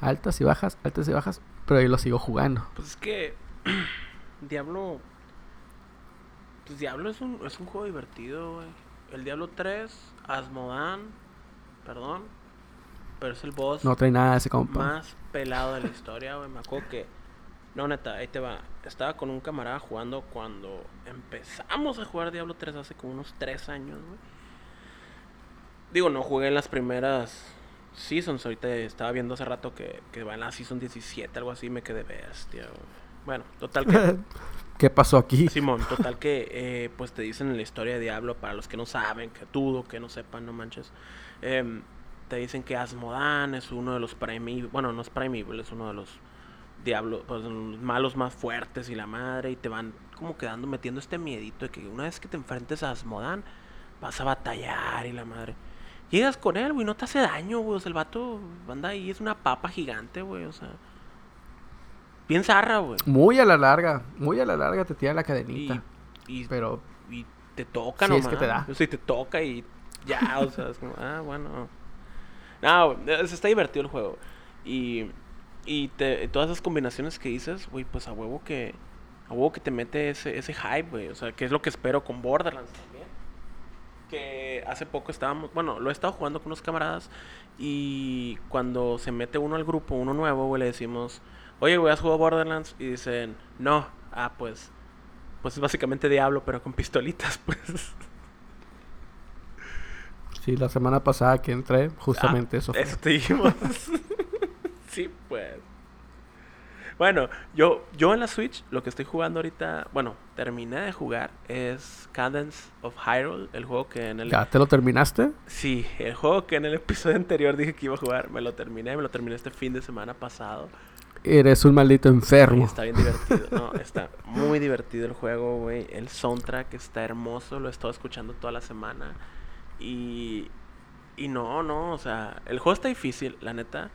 Altas y bajas, altas y bajas. Pero ahí lo sigo jugando. Pues es que Diablo... Pues Diablo es un, es un juego divertido, El Diablo 3, Asmodan, perdón, pero es el boss. No trae nada ese compa. Más pelado de la historia, güey. Me acuerdo que. No, neta, ahí te va. Estaba con un camarada jugando cuando empezamos a jugar Diablo 3 hace como unos 3 años, güey. Digo, no jugué en las primeras seasons. Ahorita estaba viendo hace rato que, que va en la season 17, algo así. Me quedé bestia, güey. Bueno, total que. ¿Qué pasó aquí? Simón, total que, eh, pues te dicen en la historia de Diablo, para los que no saben, que dudo, que no sepan, no manches. Eh, te dicen que Asmodan es uno de los primeval, bueno, no es primeval, es uno de los diablos, pues, los malos más fuertes y la madre, y te van como quedando metiendo este miedito de que una vez que te enfrentes a Asmodan, vas a batallar y la madre. Llegas con él, güey, no te hace daño, güey, o sea, el vato anda ahí, es una papa gigante, güey, o sea. Bien zarra, güey. Muy a la larga, muy a la larga te tira la cadenita. Y, pero... Y te toca, no es que te da. O sea, y te toca y ya, o sea, es como, ah, bueno... No, está divertido el juego. Y, y te, todas esas combinaciones que dices, güey, pues a huevo que a huevo que te mete ese, ese hype, güey. O sea, que es lo que espero con Borderlands también. Que hace poco estábamos, bueno, lo he estado jugando con unos camaradas y cuando se mete uno al grupo, uno nuevo, güey, le decimos, oye, güey, ¿has jugado Borderlands? Y dicen, no, ah, pues, pues es básicamente Diablo, pero con pistolitas, pues. Sí, la semana pasada que entré, justamente ah, eso. Eso te dijimos. sí, pues. Bueno, yo, yo en la Switch, lo que estoy jugando ahorita, bueno, terminé de jugar, es Cadence of Hyrule, el juego que en el... ¿Ya te lo terminaste? Sí, el juego que en el episodio anterior dije que iba a jugar, me lo terminé, me lo terminé este fin de semana pasado. Eres un maldito enfermo. está bien divertido, no, está muy divertido el juego, güey. El soundtrack está hermoso, lo he estado escuchando toda la semana. Y, y no, no, o sea, el juego está difícil, la neta.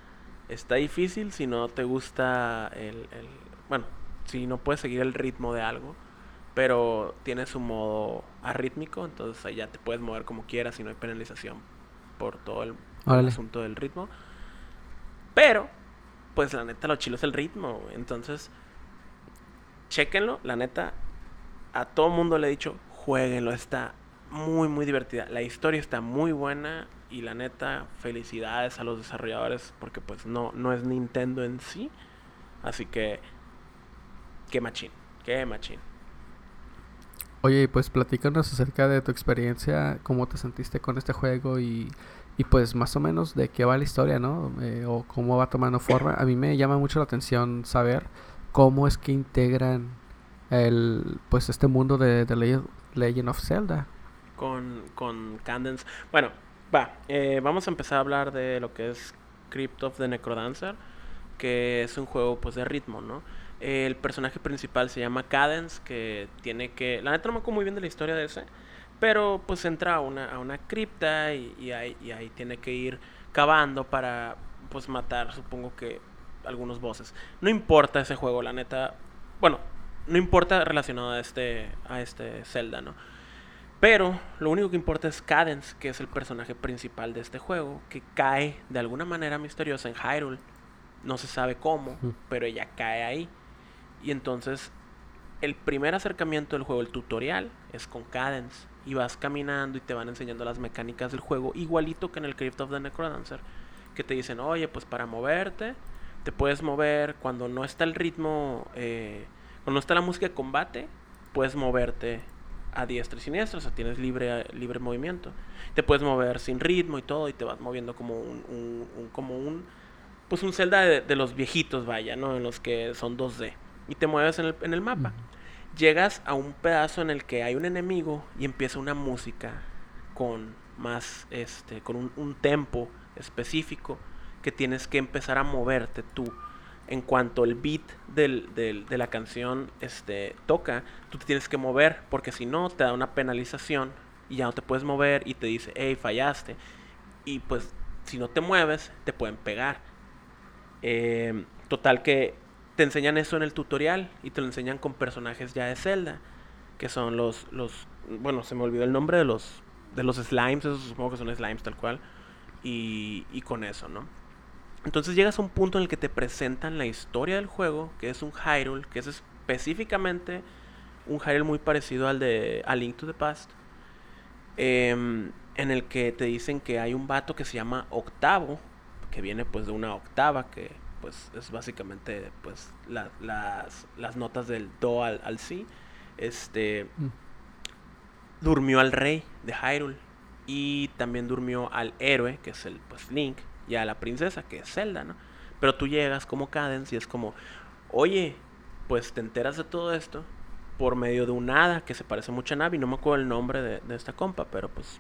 Está difícil si no te gusta el, el bueno, si no puedes seguir el ritmo de algo, pero tiene su modo arrítmico, entonces ahí ya te puedes mover como quieras y no hay penalización por todo el, asunto del ritmo. Pero, pues la neta lo chilo es el ritmo, entonces, chequenlo, la neta, a todo mundo le he dicho, jueguenlo, está muy, muy divertida. La historia está muy buena y la neta, felicidades a los desarrolladores porque pues no, no es Nintendo en sí. Así que, qué machín, qué machín. Oye, pues platícanos acerca de tu experiencia, cómo te sentiste con este juego y, y pues más o menos de qué va la historia, ¿no? Eh, o cómo va tomando forma. A mí me llama mucho la atención saber cómo es que integran el pues este mundo de, de Legend of Zelda. Con, con Candence. Bueno, va, eh, vamos a empezar a hablar de lo que es Crypt of the Necrodancer, que es un juego pues de ritmo, ¿no? El personaje principal se llama Cadence, que tiene que... La neta no me acuerdo muy bien de la historia de ese, pero pues entra a una, a una cripta y, ahí, y ahí tiene que ir cavando para pues matar, supongo que algunos bosses. No importa ese juego, la neta. Bueno, no importa relacionado a este, a este Zelda, ¿no? Pero lo único que importa es Cadence, que es el personaje principal de este juego, que cae de alguna manera misteriosa en Hyrule. No se sabe cómo, pero ella cae ahí. Y entonces el primer acercamiento del juego, el tutorial, es con Cadence. Y vas caminando y te van enseñando las mecánicas del juego, igualito que en el Crypt of the Necrodancer. Que te dicen, oye, pues para moverte, te puedes mover cuando no está el ritmo, eh, cuando no está la música de combate, puedes moverte a diestra y siniestra, o sea, tienes libre, libre movimiento. Te puedes mover sin ritmo y todo, y te vas moviendo como un, un, como un, pues un Zelda de, los viejitos, vaya, ¿no? En los que son 2D. Y te mueves en el, en el mapa. Llegas a un pedazo en el que hay un enemigo y empieza una música con más, este, con un, un tempo específico que tienes que empezar a moverte tú. En cuanto el beat del, de la canción este, toca, tú te tienes que mover porque si no te da una penalización y ya no te puedes mover y te dice, hey, fallaste. Y pues si no te mueves, te pueden pegar. Em, total que te enseñan eso en el tutorial y te lo enseñan con personajes ya de Zelda, que son los, los bueno, se me olvidó el nombre de los, de los slimes, esos supongo que son slimes tal cual, y, y con eso, ¿no? Entonces llegas a un punto en el que te presentan la historia del juego, que es un Hyrule, que es específicamente un Hyrule muy parecido al de A Link to the Past, em, en el que te dicen que hay un vato que se llama Octavo, que viene pues de una octava, que pues es básicamente pues las, las, notas del Do al, al Si, este, mm. durmió al rey de Hyrule y también durmió al héroe, que es el pues Link, y a la princesa, que es Zelda, ¿no? Pero tú llegas como Cadence y es como, oye, pues te enteras de todo esto por medio de un hada que se parece mucho a Navi. No me acuerdo el nombre de, esta compa, pero pues,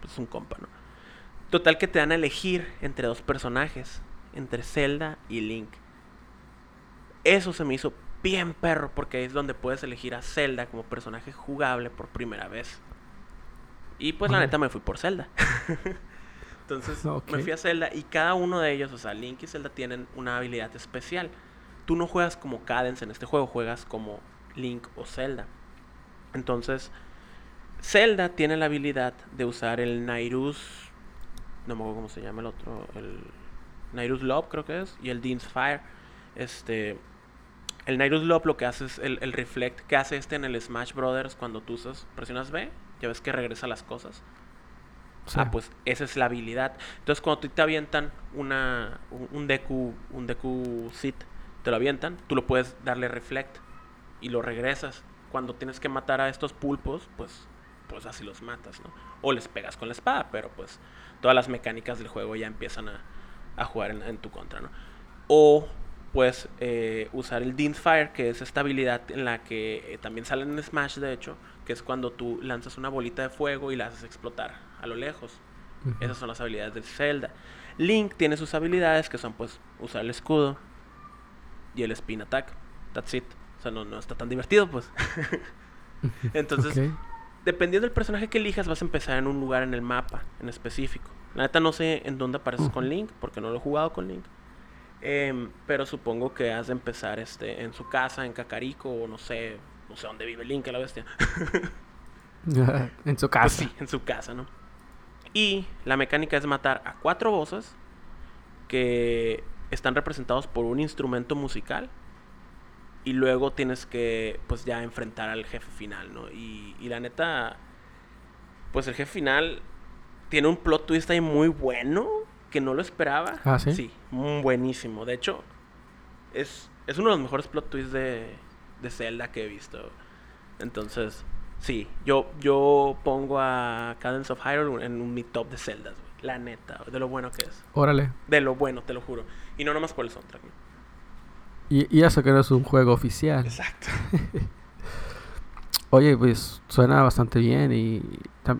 pues, es un compa, ¿no? Total que te dan a elegir entre dos personajes, entre Zelda y Link. Eso se me hizo bien perro porque es donde puedes elegir a Zelda como personaje jugable por primera vez. Y pues la neta me fui por Zelda. Entonces me fui a Zelda y cada uno de ellos, o sea, Link y Zelda tienen una habilidad especial. Tú no juegas como Cadence en este juego, juegas como Link o Zelda. Entonces, Zelda tiene la habilidad de usar el Nairus, no me acuerdo cómo se llama el otro, el Nairus Love creo que es, y el Dean's Fire. Este, el Nairus Love lo que hace es el, el reflect que hace este en el Smash Brothers cuando tú usas, presionas B, ya ves que regresa las cosas. Ah, pues esa es la habilidad. Entonces cuando te avientan una, un, Deku, un Deku Sit, te lo avientan, tú lo puedes darle reflect y lo regresas. Cuando tienes que matar a estos pulpos, pues, pues así los matas, ¿no? O les pegas con la espada, pero pues todas las mecánicas del juego ya empiezan a, a jugar en, tu contra, ¿no? O puedes eh, usar el Dean's Fire, que es esta habilidad en la que eh, también sale en Smash, de hecho, que es cuando tú lanzas una bolita de fuego y la haces explotar a lo lejos. Esas son las habilidades del Zelda. Link tiene sus habilidades que son pues usar el escudo y el spin attack. That's it. O sea, no, no está tan divertido pues. Entonces, dependiendo del personaje que elijas, vas a empezar en un lugar en el mapa en específico. La neta no sé en dónde apareces con Link, porque no lo he jugado con Link. Em, pero supongo que has de empezar este, en su casa, en Cacarico, o no sé, no sé dónde vive Link, la bestia. en su casa. Pues sí, en su casa, ¿no? Y la mecánica es matar a cuatro voces que están representados por un instrumento musical. Y luego tienes que, pues ya enfrentar al jefe final, ¿no? Y, y la neta, pues el jefe final tiene un plot twist ahí muy bueno que no lo esperaba. Ah, sí. Sí, buenísimo. De hecho, es, es uno de los mejores plot twists de, de Zelda que he visto. Entonces, Sí, yo, yo pongo a Cadence of Hyrule en mi top de celdas, güey. La neta, de lo bueno que es. Órale. De lo bueno, te lo juro. Y no nomás por el soundtrack. Y, y eso que no es un juego oficial. Exacto. Oye, pues suena bastante bien y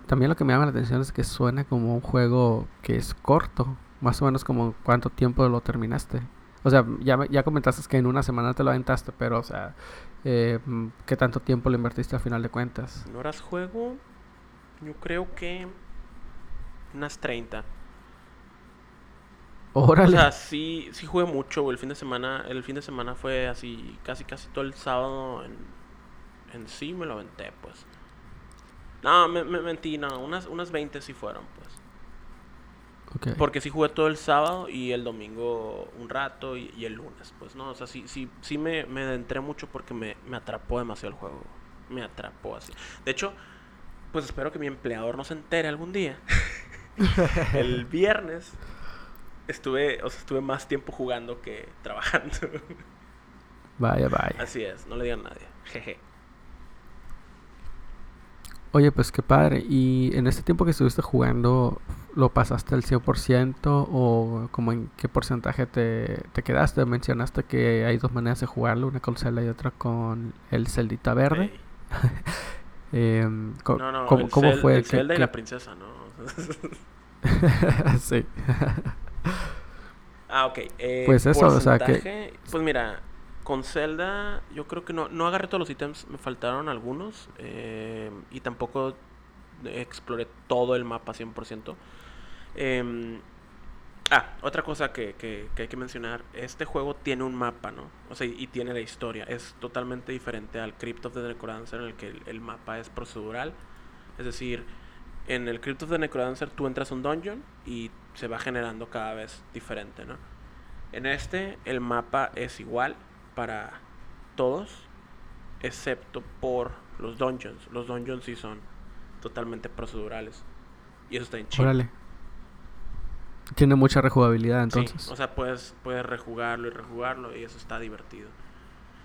también lo que me llama la atención es que suena como un juego que es corto, más o menos como cuánto tiempo lo terminaste. O sea, ya, ya comentaste que en una semana te lo aventaste, pero o sea, eh, ¿qué tanto tiempo le invertiste al final de cuentas? En horas juego, yo creo que unas 30. Órale. O sea, sí, sí jugué mucho, El fin de semana, el fin de semana fue así, casi casi todo el sábado en, en sí me lo aventé, pues. No, me, mentí, no, unas, unas 20 sí fueron, pues. Okay. Porque sí jugué todo el sábado y el domingo un rato y, el lunes, pues, ¿no? O sea, sí, sí, sí me, me adentré mucho porque me, me atrapó demasiado el juego. Me atrapó así. De hecho, pues espero que mi empleador no se entere algún día. el viernes estuve, o sea, estuve más tiempo jugando que trabajando. Vaya, vaya. Así es, no le digan a nadie. Jeje. Oye, pues qué padre. ¿Y en este tiempo que estuviste jugando, lo pasaste al 100% o como en qué porcentaje te, te quedaste? Mencionaste que hay dos maneras de jugarlo, una con Zelda y otra con el Celdita verde. eh, no, no, ¿cómo, ¿cómo fue? El Zelda y la princesa, ¿no? sí. ah, ok. Eh, pues eso, o sea que... Pues mira, con Zelda yo creo que no, no agarré todos los ítems, me faltaron algunos. Eh, y tampoco exploré todo el mapa 100%. Eh, ah, otra cosa que, que, hay que mencionar. Este juego tiene un mapa, ¿no? O sea, y, tiene la historia. Es totalmente diferente al Crypt of the Necrodancer en el que el mapa es procedural. Es decir en el Crypt of the Necrodancer tú entras a un dungeon y se va generando cada vez diferente, ¿no? En este el mapa es igual para todos, excepto por los dungeons. Los dungeons sí son totalmente procedurales. Y eso está en chido. Órale. Tiene mucha rejugabilidad entonces. o sea, puedes, puedes rejugarlo y rejugarlo y eso está divertido.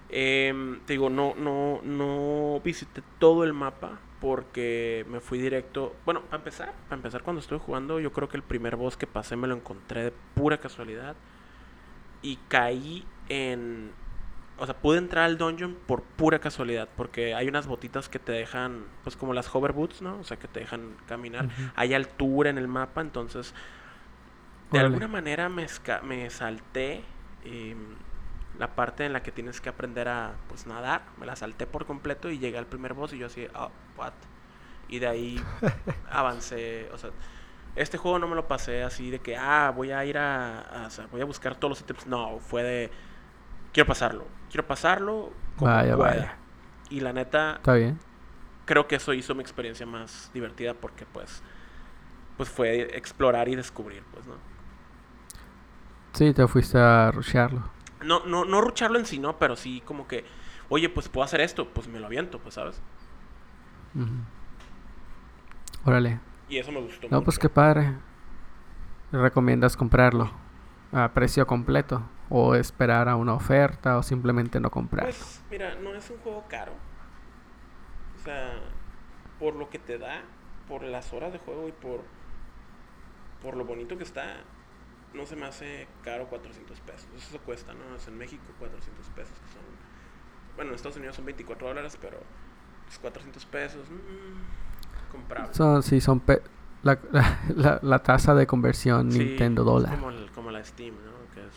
Em, te digo, no, no, no visité todo el mapa porque me fui directo. Bueno, para empezar, para empezar cuando estuve jugando, yo creo que el primer boss que pasé me lo encontré de pura casualidad. Y caí en. O sea, pude entrar al dungeon por pura casualidad. Porque hay unas botitas que te dejan, pues como las hover boots, ¿no? O sea, que te dejan caminar. Hay altura en el mapa, entonces. De alguna manera me, me salté. Eh, la parte en la que tienes que aprender a pues nadar, me la salté por completo y llegué al primer boss y yo así, oh, what? Y de ahí avancé, o sea, este juego no me lo pasé así de que, ah, voy a ir a, sea, voy a buscar todos los ítems, no, fue de, quiero pasarlo, quiero pasarlo como vaya, Vaya. Y la neta, está bien. Creo que eso hizo mi experiencia más divertida porque pues, pues fue explorar y descubrir, pues, ¿no? Sí, te fuiste a rushearlo no, no, no rucharlo en sí, ¿no? Pero sí como que, oye, pues puedo hacer esto, pues me lo aviento, pues, ¿sabes? Órale. Y eso me gustó No, pues qué padre. ¿Recomiendas comprarlo a precio completo? ¿O esperar a una oferta o simplemente no comprar? Pues mira, no es un juego caro. O sea, por lo que te da, por las horas de juego y por, por lo bonito que está, no se me hace caro 400 pesos. Eso cuesta, ¿no? Es en México 400 pesos, que son... Bueno, en Estados Unidos son 24 dólares, pero 400 pesos, mmm, comprable. Son, sí, son... la, la, la, tasa de conversión Nintendo dólar. Como, como, la Steam, ¿no? Que es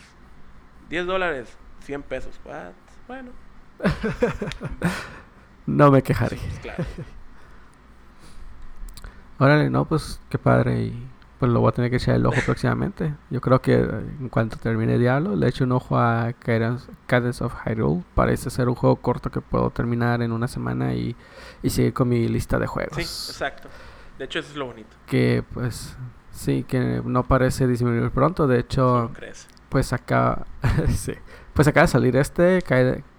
10 dólares, 100 pesos. What? Bueno. no me quejaré. claro. Órale, no, pues qué padre y pues lo voy a tener que echar el ojo próximamente. Yo creo que en cuanto termine Diablo, le echo un ojo a Cadence, of Hyrule. Parece ser un juego corto que puedo terminar en una semana y, y seguir con mi lista de juegos. Sí, exacto. De hecho, eso es lo bonito. Que pues sí, que no parece disminuir pronto. De hecho, pues acá, sí, pues acaba de salir este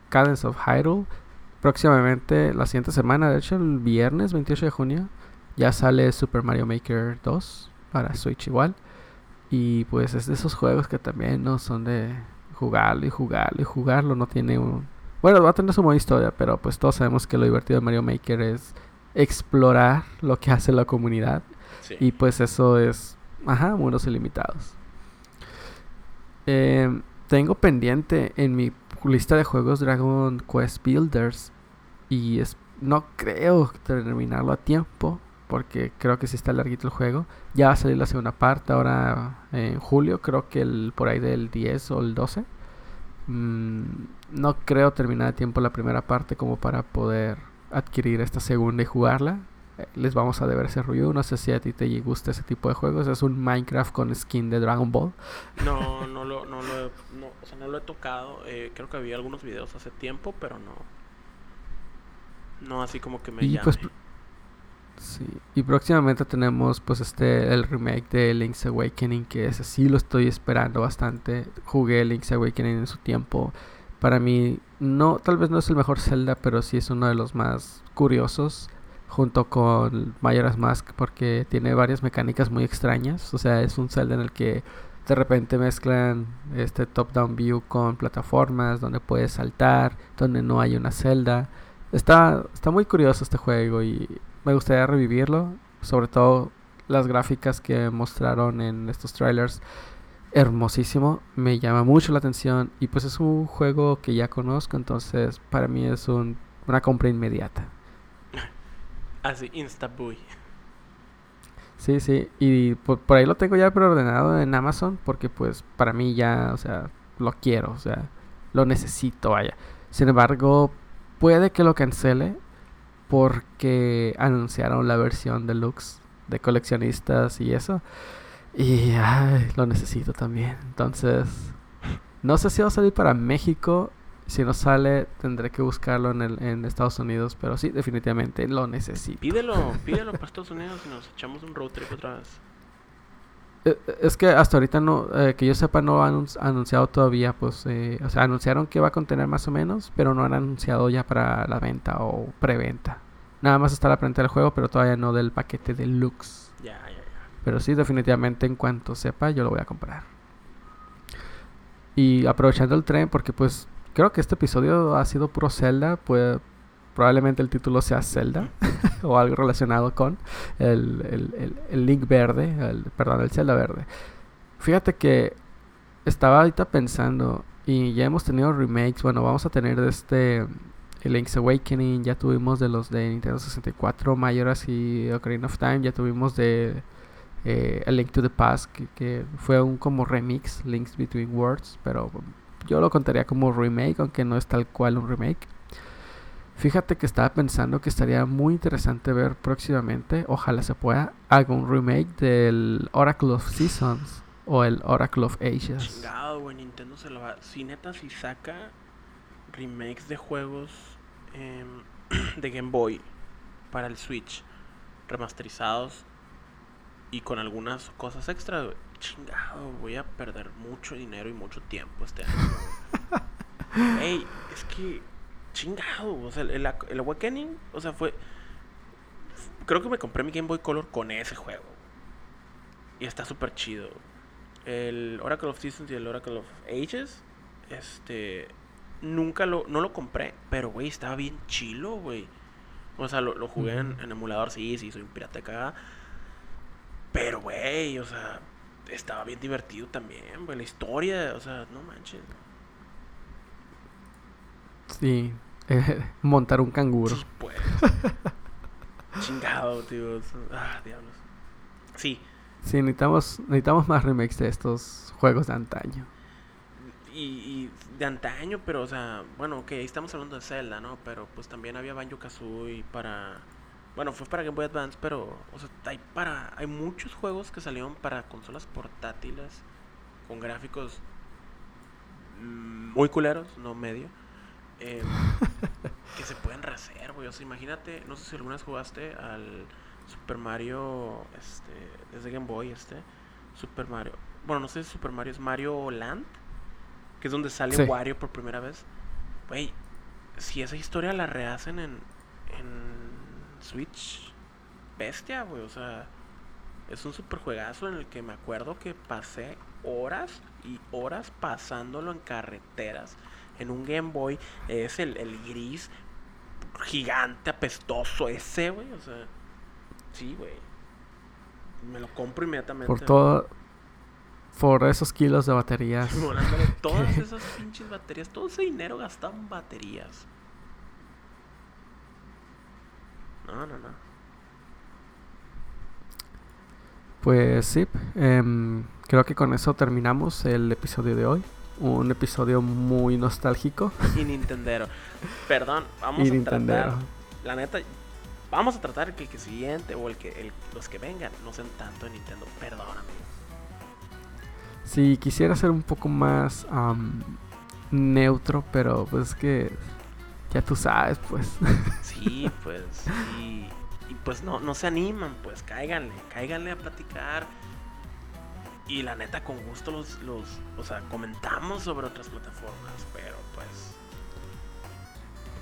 Cadence of Hyrule. Próximamente, la siguiente semana, de hecho, el viernes 28 de junio, ya sale Super Mario Maker 2 para Switch igual. Y pues es de esos juegos que también no son de jugarlo y jugarlo y jugarlo. No tiene un... Bueno, va a tener su buena historia, pero pues todos sabemos que lo divertido de Mario Maker es explorar lo que hace la comunidad. Sí. Y pues eso es, ajá, mundos ilimitados. Em, tengo pendiente en mi lista de juegos Dragon Quest Builders y es, no creo terminarlo a tiempo porque creo que sí está larguito el juego. Ya va a salir la segunda parte ahora en julio, creo que el por ahí del 10 o el 12. Mm, no creo terminar a tiempo la primera parte como para poder adquirir esta segunda y jugarla. Les vamos a deber ese review. No sé si a ti te gusta ese tipo de juegos. Es un Minecraft con skin de Dragon Ball. No, no lo, no lo, he, no, o sea, no lo he tocado. Eh, creo que había algunos videos hace tiempo, pero no. No así como que me Y, llame. pues, Sí. Y próximamente tenemos pues este el remake de Link's Awakening que ese sí lo estoy esperando bastante. Jugué Link's Awakening en su tiempo. Para mí no tal vez no es el mejor Zelda, pero sí es uno de los más curiosos junto con Majora's Mask porque tiene varias mecánicas muy extrañas, o sea, es un Zelda en el que de repente mezclan este top down view con plataformas donde puedes saltar, donde no hay una celda. Está está muy curioso este juego y me gustaría revivirlo, sobre todo las gráficas que mostraron en estos trailers. Hermosísimo, me llama mucho la atención y pues es un juego que ya conozco, entonces para mí es un- una compra inmediata. Así, Instabuy. Sí, sí, y por, por ahí lo tengo ya preordenado en Amazon porque pues para mí ya, o sea, lo quiero, o sea, lo necesito, vaya. Sin embargo, puede que lo cancele porque anunciaron la versión deluxe de coleccionistas y eso. Y ay, lo necesito también. Entonces, no sé si va a salir para México. Si no sale, tendré que buscarlo en, el, en Estados Unidos. Pero sí, definitivamente lo necesito. Pídelo, pídelo para Estados Unidos y nos echamos un road trip otra vez. Eh, eh, Es que hasta ahorita no, eh, que yo sepa, no han anun- anunciado todavía, pues, eh, o sea, anunciaron que va a contener más o menos, pero no han anunciado ya para la venta o preventa. Nada más está la preventa del juego, pero todavía no del paquete deluxe. Ya, ya, ya. Pero sí, definitivamente en cuanto sepa, yo lo voy a comprar. Y aprovechando el tren, porque pues creo que este episodio ha sido puro Zelda, pues probablemente el título sea Zelda o algo relacionado con el, el- el- el Link verde, perdón, el Zelda verde. Fíjate que estaba ahorita pensando y ya hemos tenido remakes, bueno, vamos a tener de este Link's Awakening, ya tuvimos de los de Nintendo 64, Majora's y Ocarina of Time, ya tuvimos de eh, A Link to the Past, que, que fue un como remix, Links Between Worlds, pero yo lo contaría como remake, aunque no es tal cual un remake. Fíjate que estaba pensando que estaría muy interesante ver próximamente, ojalá se pueda, algún remake del Oracle of Seasons o el Oracle of Ages. Chingado, güey, Nintendo se lo va. Si neta, si saca remakes de juegos em, de Game Boy para el Switch, remasterizados y con algunas cosas extra, güey, chingado, voy a perder mucho dinero y mucho tiempo este año. Ey, es que, chingado, o sea, el, el, Awakening, o sea, fue. Creo que me compré mi Game Boy Color con ese juego. Y está súper chido. El Oracle of Seasons y el Oracle of Ages. Este. Nunca lo. No lo compré. Pero, güey, estaba bien chilo, güey. O sea, lo, lo jugué en, emulador, sí, sí, soy un pirata cagada. Pero, güey, o sea. Estaba bien divertido también, güey. La historia, o sea, no manches. Sí, eh, montar un canguro. Sí, pues. Chingado, tío. Ah, diablos. Sí, Sí, necesitamos, necesitamos más remakes de estos juegos de antaño. y, y de antaño, pero, o sea, bueno, ok, ahí estamos hablando de Zelda, ¿no? Pero pues también había Banjo Kazooie para. Bueno, fue para Game Boy Advance, pero, o sea, hay para. Hay muchos juegos que salieron para consolas portátiles con gráficos mm, muy culeros, no medio. em, que se pueden rehacer, güey. O sea, imagínate, no sé si alguna vez jugaste al Super Mario, este, desde Game Boy, este, Super Mario. Bueno, no sé si Super Mario es Mario Land, que es donde sale Sí. Wario por primera vez. Güey, si esa historia la rehacen en, en Switch, bestia, güey. O sea, es un super juegazo en el que me acuerdo que pasé horas y horas pasándolo en carreteras. En un Game Boy, es el, el gris gigante, apestoso ese, güey. O sea, sí, güey. Me lo compro inmediatamente. Por todo. Por esos kilos de baterías. Todas esas pinches baterías, todo ese dinero gastado en baterías. No, no, no. Pues sí, em, creo que con eso terminamos el episodio de hoy. Un episodio muy nostálgico. Y Nintendero. Perdón, vamos Y a tratar. La neta, vamos a tratar que el que siguiente o el que el- los que vengan no sean tanto de Nintendo. Perdón, amigos. Si quisiera ser un poco más am, neutro, pero pues es que ya tú sabes, pues. Sí, pues, y, y pues no, no se animan, pues cáiganle, cáiganle a platicar. Y la neta, con gusto los, los, o sea, comentamos sobre otras plataformas, pero pues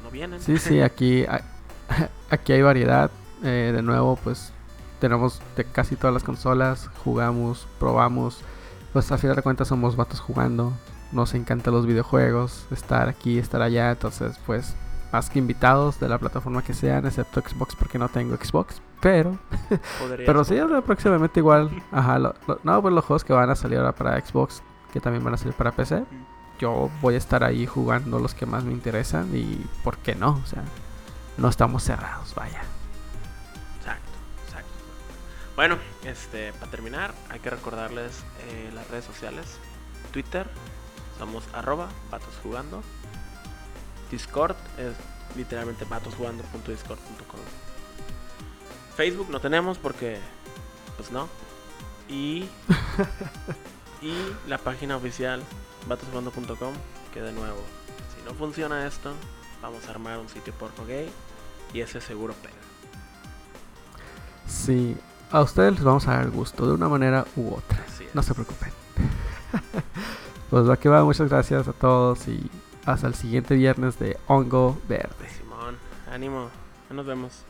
no vienen. Sí, sí, aquí, aquí hay variedad. Eh, de nuevo, pues tenemos de casi todas las consolas, jugamos, probamos. Pues a final de cuentas somos vatos jugando. Nos encantan los videojuegos, estar aquí, estar allá. Entonces, pues, más que invitados de la plataforma que sean, excepto Xbox porque no tengo Xbox. Pero, pero sí, próximamente igual. Ajá, lo- lo- no, pues los juegos que van a salir ahora para Xbox, que también van a salir para PC. Yo voy a estar ahí jugando los que más me interesan y ¿por qué no? O sea, no estamos cerrados, vaya. Exacto, exacto. Bueno, este, para terminar, hay que recordarles eh, las redes sociales. Twitter, somos arroba vatosjugando. Discord es literalmente vatosjugando.discord.com. Facebook no tenemos porque, pues no. Y, y la página oficial vatosjugando.com, que de nuevo, si no funciona esto, vamos a armar un sitio porno gay y ese seguro pega. Sí, a ustedes les vamos a dar gusto de una manera u otra. No se preocupen. pues va que va, muchas gracias a todos y hasta el siguiente viernes de Hongo Verde. Simón, ánimo, ya nos vemos.